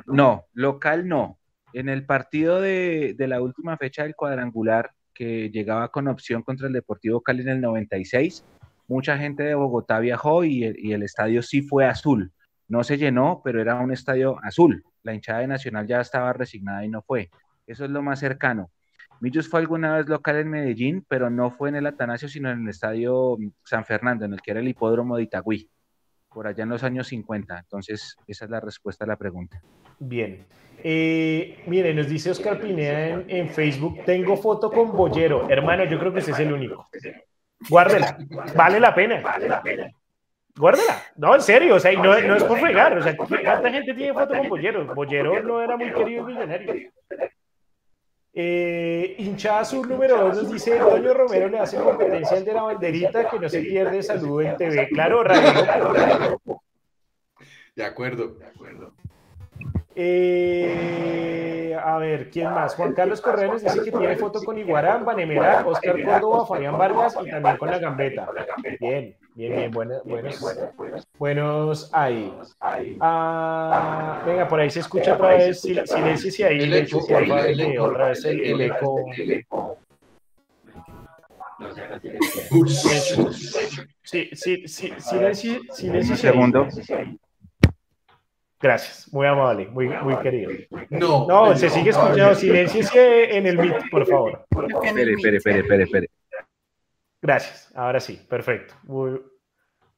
No, local no. En el partido de, de la última fecha del cuadrangular, que llegaba con opción contra el Deportivo Cali en el 96, mucha gente de Bogotá viajó y el, y el estadio sí fue azul. No se llenó, pero era un estadio azul la hinchada de Nacional ya estaba resignada y no fue. Eso es lo más cercano. Millos fue alguna vez local en Medellín, pero no fue en el Atanasio, sino en el estadio San Fernando, en el que era el hipódromo de Itagüí, por allá en los años 50. Entonces, esa es la respuesta a la pregunta. Bien. Eh, mire, nos dice Oscar Pineda en, en, Facebook, tengo foto con Bollero. Hermano, yo creo que ese es el único. Guárdela, vale la pena. Vale la pena. Guárdala. No, en serio, o sea, no, no es por fregar. O sea, ¿cuánta gente tiene foto con Bollero? Bollero no era muy querido en Millonario. Eh, hinchada azul número 2 nos dice Doño Romero le hace competencia al de la banderita que no se pierde salud en TV. Claro, Radio. De acuerdo, de acuerdo. Eh, a ver, ¿quién más? Juan Carlos Correos dice que tiene foto con Iguarán, Banemera, Oscar Córdoba, Fabián Vargas y también con la gambeta. Bien, bien, bien, buenos, buenos ahí. Ah, venga, por ahí se escucha otra vez, silencio si ahí, de hecho, otra vez el, el eco. Sí, sí, sí, silencio, silencio. Segundo. Gracias, muy amable, muy, muy querido. No, no, se sigue escuchando. Silencio en el mic, por favor. Espere, espere, espere, espere, Gracias, ahora sí, perfecto. Muy,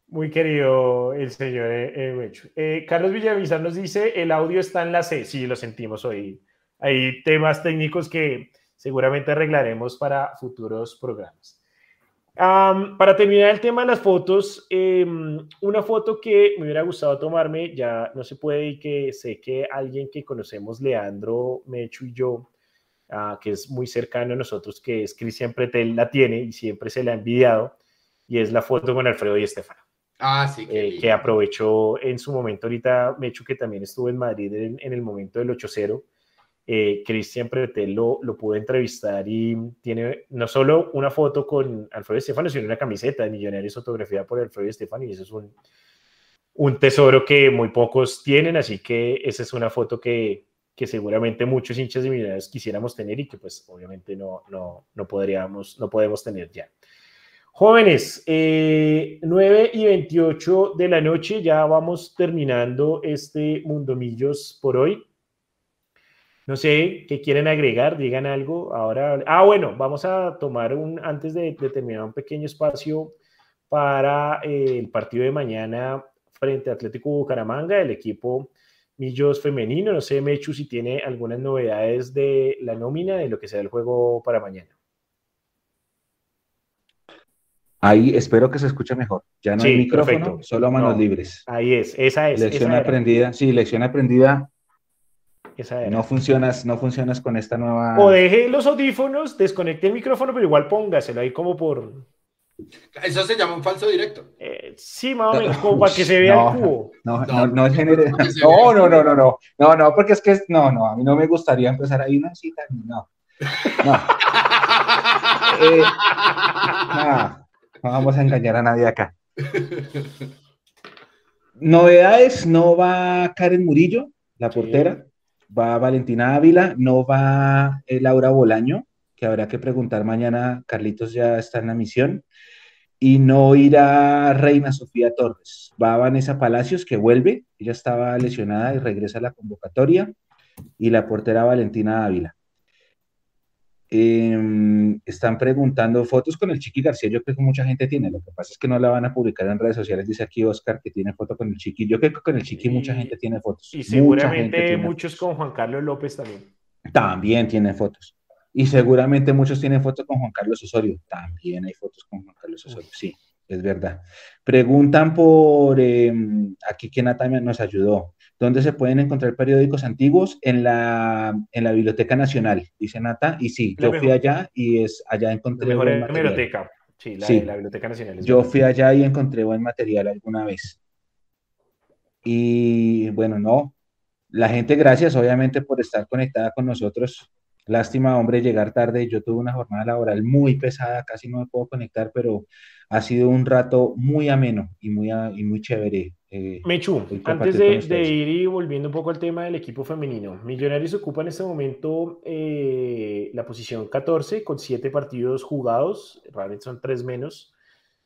muy querido el señor eh, eh, Carlos Villavizar nos dice, el audio está en la C. Sí, lo sentimos hoy. Hay temas técnicos que seguramente arreglaremos para futuros programas para terminar el tema de las fotos, em, una foto que me hubiera gustado tomarme, ya no se puede y que sé que alguien que conocemos, Leandro, Mechu y yo, ah, que es muy cercano a nosotros, que es Cristian Pretel, la tiene y siempre se la ha envidiado, y es la foto con Alfredo y Estefano. Ah, sí. Eh, que aprovechó en su momento ahorita, Mechu, que también estuvo en Madrid en, en el momento del 8-0 eh, Cristian Pretel lo, lo pude entrevistar y tiene no solo una foto con Alfredo Estefano, sino una camiseta de Millonarios autografiada por Alfredo Estefano y eso es un, un tesoro que muy pocos tienen, así que esa es una foto que, que seguramente muchos hinchas de Millonarios quisiéramos tener y que pues obviamente no, no, no podríamos, no podemos tener ya. Jóvenes, eh, 9 y 28 de la noche, ya vamos terminando este Mundomillos por hoy. No sé qué quieren agregar, digan algo. Ahora, ah, bueno, vamos a tomar un, antes de, terminar, un pequeño espacio para eh, el partido de mañana frente a Atlético Bucaramanga, el equipo Millos femenino. No sé, Mechu, si tiene algunas novedades de la nómina de lo que sea el juego para mañana. Ahí espero que se escuche mejor. Ya no hay micrófono, solo manos libres. Ahí es, esa es. Lección aprendida, sí, lección aprendida no funcionas, no funcionas con esta nueva. O deje los audífonos, desconecte el micrófono, pero igual póngaselo ahí como por. Eso se llama un falso directo. Eh, sí, más o menos, como para que se vea el cubo. No, no, no, es no, no, no, no, no, no, no, porque es que no, no, a mí no me gustaría empezar ahí una cita, no. No. Eh, no vamos a engañar a nadie acá. Novedades, no va Karen Murillo, la portera, va Valentina Ávila, no va eh, Laura Bolaño, que habrá que preguntar mañana, Carlitos ya está en la misión, y no irá Reina Sofía Torres, va Vanessa Palacios, que vuelve, ella estaba lesionada y regresa a la convocatoria, y la portera Valentina Ávila. Em, están preguntando fotos con el Chiqui García. Yo creo que mucha gente tiene. Lo que pasa es que no la van a publicar en redes sociales. Dice aquí Oscar que tiene foto con el Chiqui. Yo creo que con el Chiqui mucha gente tiene fotos. Y seguramente muchos con Juan Carlos López también. También tiene fotos. Y seguramente muchos tienen fotos con Juan Carlos Osorio. También hay fotos con Juan Carlos Osorio. Sí, es verdad. Preguntan por em, aquí que Natalia nos ayudó. ¿Dónde se pueden encontrar periódicos antiguos? En la, en la Biblioteca Nacional, dice Nata. Y sí, yo fui allá y es, allá encontré la buen material. biblioteca. Sí, la, la Biblioteca Nacional. Yo fui allá y encontré buen material alguna vez. Y bueno, no. La gente, gracias obviamente por estar conectada con nosotros. Lástima, hombre, llegar tarde. Yo tuve una jornada laboral muy pesada, casi no me puedo conectar, pero ha sido un rato muy ameno y muy, y muy chévere. Eh, Mechu, antes de, ir y volviendo un poco al tema del equipo femenino, Millonarios ocupa en este momento eh, la posición 14 con 7 partidos jugados, realmente son 3 menos,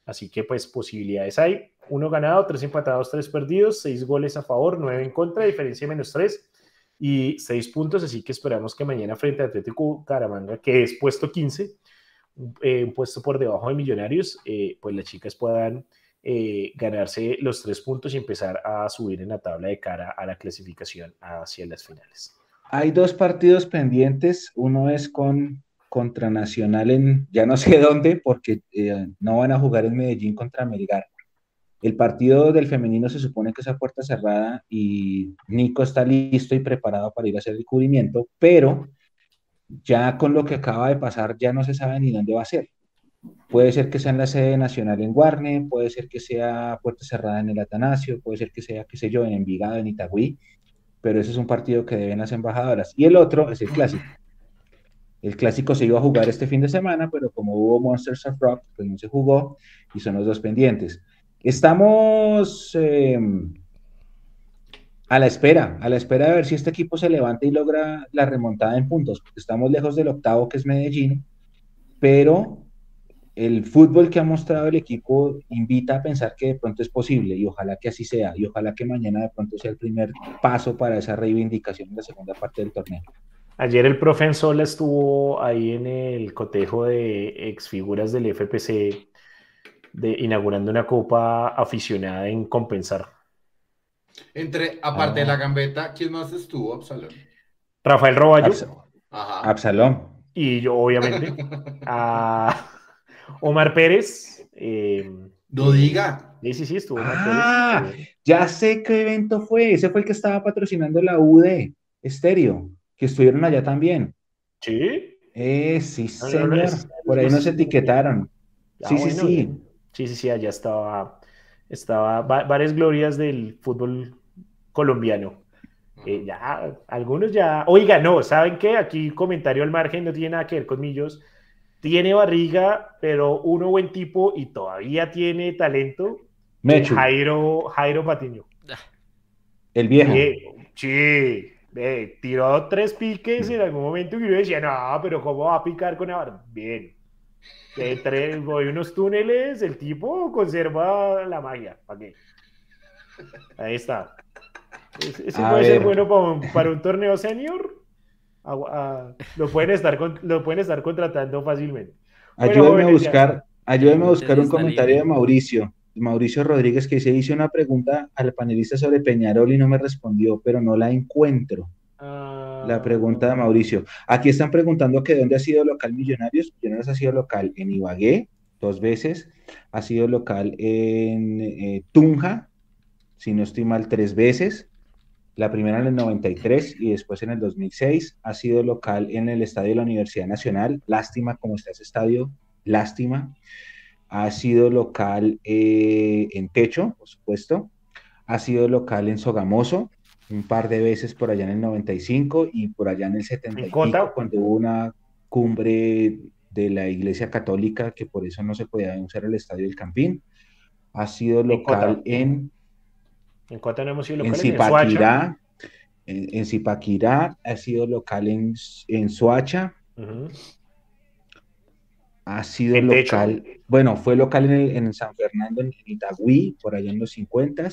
así que pues posibilidades hay. Uno ganado, 3 empatados, 3 perdidos, 6 goles a favor, 9 en contra, diferencia menos 3 y 6 puntos, así que esperamos que mañana frente a Atlético Caramanga, que es puesto 15, eh, un puesto por debajo de Millonarios, eh, pues las chicas puedan eh, ganarse los tres puntos y empezar a subir en la tabla de cara a la clasificación hacia las finales. Hay dos partidos pendientes, uno es con contra Nacional en ya no sé dónde, porque no van a jugar en Medellín contra Melgar. El partido del femenino se supone que es a puerta cerrada y Nico está listo y preparado para ir a hacer el cubrimiento, pero ya con lo que acaba de pasar ya no se sabe ni dónde va a ser. Puede ser que sea en la sede nacional en Guarne, puede ser que sea puerta cerrada en el Atanasio, puede ser que sea, qué sé yo, en Envigado, en Itagüí, pero ese es un partido que deben las embajadoras. Y el otro es el clásico. El clásico se iba a jugar este fin de semana, pero como hubo Monsters of Rock, pues no se jugó y son los dos pendientes. Estamos eh, a la espera, a la espera de ver si este equipo se levanta y logra la remontada en puntos. Estamos lejos del octavo, que es Medellín, pero el fútbol que ha mostrado el equipo invita a pensar que de pronto es posible y ojalá que así sea y ojalá que mañana de pronto sea el primer paso para esa reivindicación en la segunda parte del torneo. Ayer el profe Enzola estuvo ahí en el cotejo de exfiguras del FPC de, inaugurando una copa aficionada en compensar. Entre, aparte de la ah. gambeta, ¿quién más estuvo, Absalón? Rafael Roballo. Absalón. Y yo, obviamente. a Omar Pérez. Eh, no diga. Sí, sí, sí, estuvo Omar ah, Ya sé qué evento fue. Ese fue el que estaba patrocinando la UD Estéreo, que estuvieron allá también. Sí. Eh, sí, señor. Por ahí nos etiquetaron. sí, sí, sí. Sí, sí, sí, allá estaba estaba varias glorias del fútbol colombiano. Eh, ya, algunos ya. Oiga, no, ¿saben qué? Aquí comentario al margen, no tiene nada que ver con Millos. Tiene barriga, pero uno buen tipo y todavía tiene talento. Mechu. Jairo, Jairo Patiño. El viejo. sí, tiró tres piques en algún momento y yo decía, no, pero ¿cómo va a picar con la Bien, de voy unos túneles, el tipo conserva la magia. ¿Para qué? Ahí está. Ese puede ser bueno para un, torneo senior. lo, pueden estar, lo pueden estar contratando fácilmente. Ayúdenme a buscar, ayúdenme a buscar un comentario de Mauricio. Mauricio Rodríguez que dice, hice una pregunta al panelista sobre Peñarol y no me respondió, pero no la encuentro. La pregunta de Mauricio. Aquí están preguntando que dónde ha sido local Millonarios. Millonarios ha sido local en Ibagué dos veces, ha sido local en eh, Tunja, si no estoy mal, tres veces. La primera en el 93 y después en el 2006. Ha sido local en el estadio de la Universidad Nacional. Lástima como está ese estadio, lástima. Ha sido local eh, en Techo, por supuesto. Ha sido local en Sogamoso, un par de veces por allá en el 95 y por allá en el 75 cuando hubo una cumbre de la Iglesia Católica, que por eso no se podía usar el Estadio del Campín. Ha sido local en... ¿En Cota no hemos sido local? En Zipaquirá, en, Zipaquirá, ha sido local en, en Soacha. Ha sido local, bueno, fue local en, en San Fernando, en Itagüí, por allá en los 50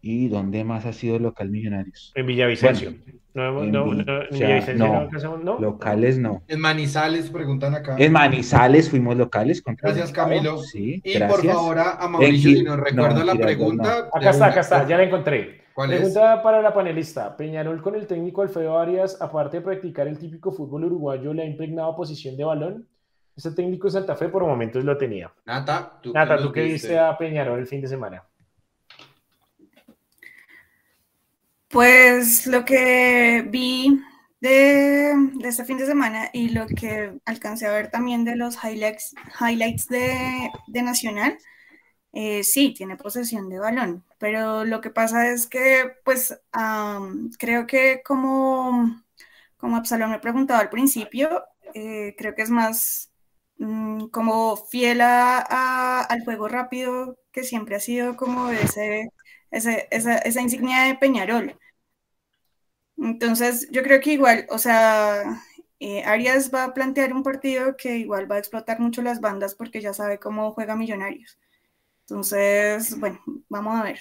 ¿Y dónde más ha sido local Millonarios? En Villavicencio. no, en, no, Villavicencio no, Locales no. En Manizales, preguntan acá. En Manizales fuimos locales. gracias, Camilo. Sí, y por favor a, Mauricio, si nos recuerda la pregunta. Acá está, acá está, ya la encontré. pregunta para la panelista. Peñarol con el técnico Alfredo Arias, aparte de practicar el típico fútbol uruguayo, ¿le ha impregnado posición de balón? Ese técnico de Santa Fe por momentos lo tenía. Nata, ¿tú, Nata, ¿tú qué viste a Peñarol el fin de semana? Pues lo que vi de, este fin de semana y lo que alcancé a ver también de los highlights, highlights de, Nacional, eh, sí, tiene posesión de balón, pero lo que pasa es que, pues, creo que como, como Absalón me preguntaba al principio, eh, creo que es más mm, como fiel al juego rápido que siempre ha sido como ese esa, insignia de Peñarol. Entonces, yo creo que igual, o sea, eh, Arias va a plantear un partido que igual va a explotar mucho las bandas porque ya sabe cómo juega Millonarios. Entonces, bueno, vamos a ver.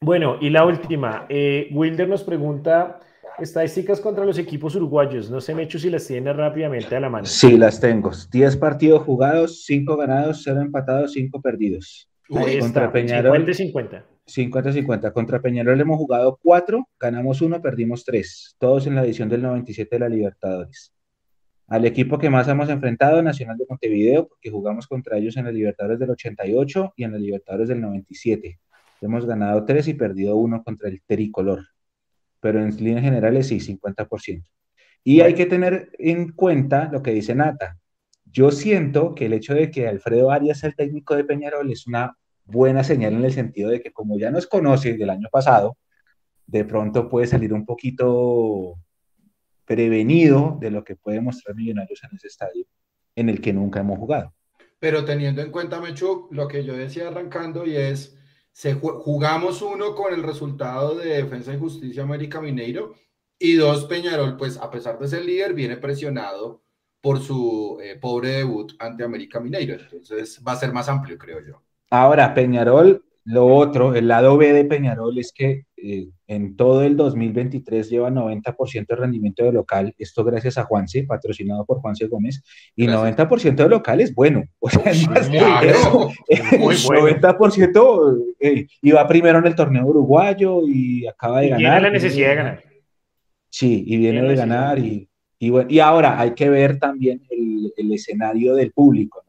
Bueno, y la última, eh, Wilder nos pregunta estadísticas contra los equipos uruguayos. No sé, Mecho, si las tiene rápidamente a la mano. Sí, las tengo. 10 partidos jugados, 5 ganados, 0 empatados, 5 perdidos. contra Peñarol. 50-50. 50-50. Contra Peñarol hemos jugado 4, ganamos 1, perdimos 3. Todos en la edición del 97 de la Libertadores. Al equipo que más hemos enfrentado, Nacional de Montevideo, porque jugamos contra ellos en la Libertadores del 88 y en la Libertadores del 97. Hemos ganado 3 y perdido 1 contra el Tricolor. Pero en líneas generales sí, 50%. Y hay que tener en cuenta lo que dice Nata. Yo siento que el hecho de que Alfredo Arias sea el técnico de Peñarol es una buena señal en el sentido de que como ya nos conoce del año pasado, de pronto puede salir un poquito prevenido de lo que puede mostrar Millonarios en ese estadio en el que nunca hemos jugado. Pero teniendo en cuenta, Mechu, lo que yo decía arrancando y es, se jugamos uno con el resultado de Defensa y Justicia América Mineiro y dos, Peñarol, pues a pesar de ser líder, viene presionado por su eh, pobre debut ante América Mineiro. Entonces va a ser más amplio, creo yo. Ahora, Peñarol, lo otro, el lado B de Peñarol es que eh, en todo el 2023 lleva 90% de rendimiento de local, esto gracias a Juanse, patrocinado por Juanse Gómez, y 90% de local es bueno, o sea, es más que eso, 90% eh, iba primero en el torneo uruguayo y acaba de ganar. Tiene la necesidad de ganar. Sí, y viene de ganar, y, bueno, y ahora hay que ver también el, el escenario del público,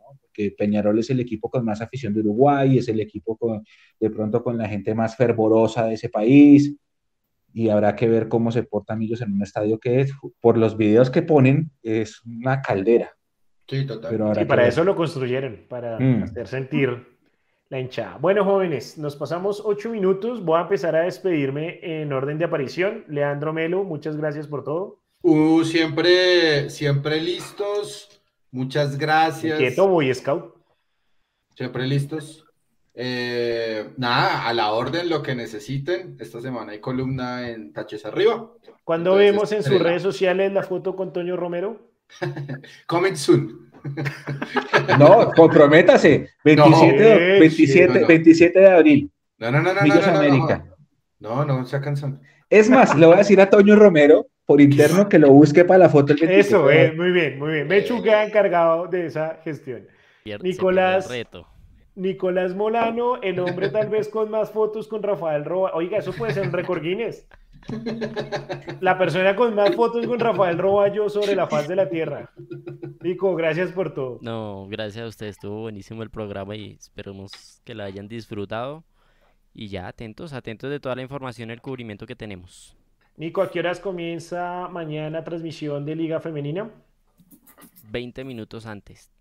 Peñarol es el equipo con más afición de Uruguay, es el equipo con, de pronto con la gente más fervorosa de ese país, y habrá que ver cómo se portan ellos en un estadio que es, por los videos que ponen, es una caldera. Sí, total. y para eso lo construyeron, para mm. hacer sentir la hinchada. Bueno, jóvenes, nos pasamos ocho minutos. Voy a empezar a despedirme en orden de aparición. Leandro Melo, muchas gracias por todo. Uh, siempre, siempre listos. Muchas gracias. Quieto, Boy Scout. Siempre listos. Eh, nada, a la orden, lo que necesiten. Esta semana hay columna en Taches Arriba. ¿Cuándo vemos en sus redes sociales la foto con Toño Romero? Comment soon. no, comprométase. 27, 27, 27 de abril. No, no, no, no. no, América. No, no, se cansan. Es más, le voy a decir a Toño Romero por interno que lo busque para la foto. Eso, es, muy bien, muy bien. Mechu queda encargado de esa gestión. Nicolás, Nicolás Molano, el hombre tal vez con más fotos con Rafael Roa. Oiga, eso puede ser un récord Guinness. La persona con más fotos con Rafael Roballo sobre la faz de la tierra. Nico, gracias por todo. No, gracias a ustedes. Estuvo buenísimo el programa y esperemos que la hayan disfrutado. Y ya, atentos, atentos de toda la información y el cubrimiento que tenemos. Nico, ¿a qué horas comienza mañana transmisión de Liga Femenina? 20 minutos antes.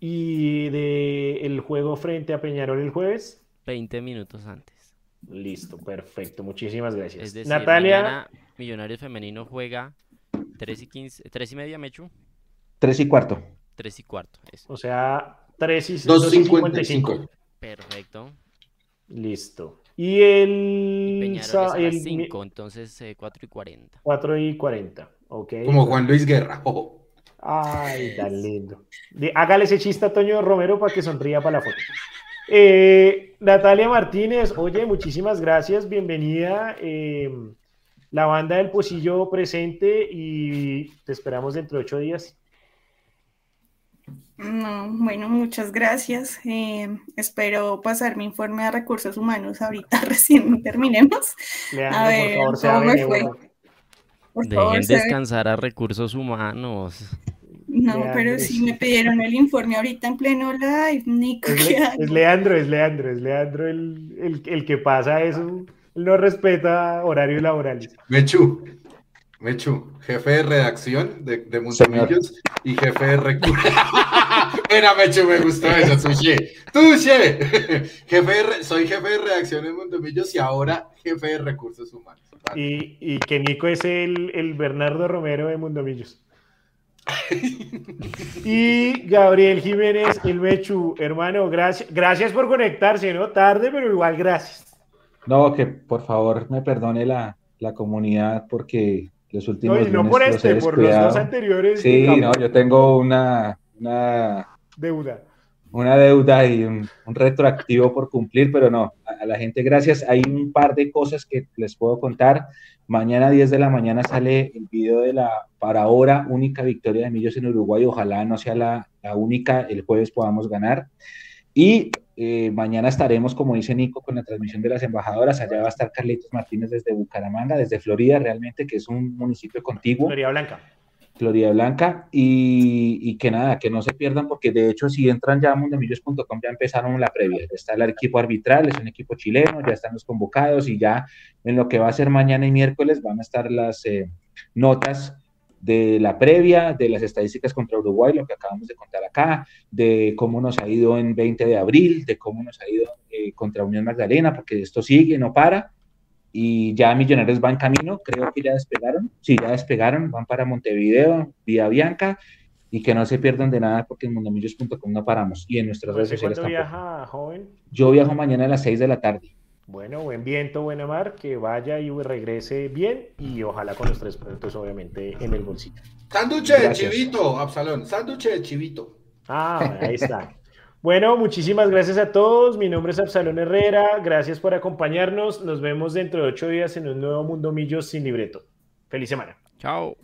¿Y de el juego frente a Peñarol el jueves? 20 minutos antes. Listo, perfecto. Muchísimas gracias. Natalia. Millonarios Femenino juega 3 y 15, 3 y media, Mechu. 3 y cuarto. 3 y cuarto, eso. O sea, 3 y 2.55. Perfecto. Listo. Y el... Peñarol es 5, entonces 4 eh, y 40. 4 y 40, ok. Como Juan Luis Guerra, Ay, tan lindo. hágale ese chiste a Toño Romero para que sonría para la foto. Eh, Natalia Martínez, oye, muchísimas gracias, bienvenida. Eh, la banda del Pocillo presente y te esperamos dentro de ocho días. No, bueno, muchas gracias. Eh, espero pasar mi informe a recursos humanos ahorita recién terminemos. a ver, por favor, ¿cómo me fue? Dejen descansar a recursos humanos. No, pero sí me pidieron el informe ahorita en pleno live, Nico. Es, Leandro, es Leandro, es Leandro el, el, que pasa eso. Él no respeta horarios laborales. Mechu, Mechu, jefe de redacción de, de Mundomillos y jefe de recursos. Mira, Mechu, me gustó eso, Tuche. Tuche. Jefe soy jefe de redacción en Mundomillos y ahora jefe de recursos humanos. Y, y, que Nico es el, el Bernardo Romero de Mundomillos. y Gabriel Jiménez, el Mechu, hermano, gracias, gracias por conectarse, ¿no? Tarde, pero igual gracias. No, que por favor me perdone la, la comunidad porque los últimos. No, no por este, por los dos anteriores. Sí, no, yo tengo una, una deuda. Una deuda y un, retroactivo por cumplir, pero no, a, a, la gente gracias. Hay un par de cosas que les puedo contar. Mañana a 10 de la mañana sale el video de la, para ahora, única victoria de Millos en Uruguay. Ojalá no sea la, la única, el jueves podamos ganar. Y eh, mañana estaremos, como dice Nico, con la transmisión de las embajadoras. Allá va a estar Carlitos Martínez desde Bucaramanga, desde Florida, realmente, que es un municipio contiguo. Florida Blanca. Florida Blanca. Y, y que nada, que no se pierdan, porque de hecho, si entran ya a mundemillos.com, ya empezaron la previa. Está el equipo arbitral, es un equipo chileno, ya están los convocados y ya en lo que va a ser mañana y miércoles van a estar las eh, notas de la previa, de las estadísticas contra Uruguay, lo que acabamos de contar acá, de cómo nos ha ido en 20 de abril, de cómo nos ha ido eh, contra Unión Magdalena, porque esto sigue, no para. Y ya Millonarios va en camino, creo que ya despegaron, sí, ya despegaron, van para Montevideo, vía Bianca, y que no se pierdan de nada porque en mundomillos.com no paramos y en nuestras redes sociales. ¿Cuándo viaja, joven? Yo viajo mañana a las 6 de la tarde. Bueno, buen viento, buena mar, que vaya y regrese bien y ojalá con los tres puntos, obviamente, en el bolsillo. Sánduche de chivito, Absalón, sánduche de chivito. Ah, ahí está. bueno, muchísimas gracias a todos. Mi nombre es Absalón Herrera. Gracias por acompañarnos. Nos vemos dentro de ocho días en un nuevo Mundo Millos sin libreto. Feliz semana. Chao.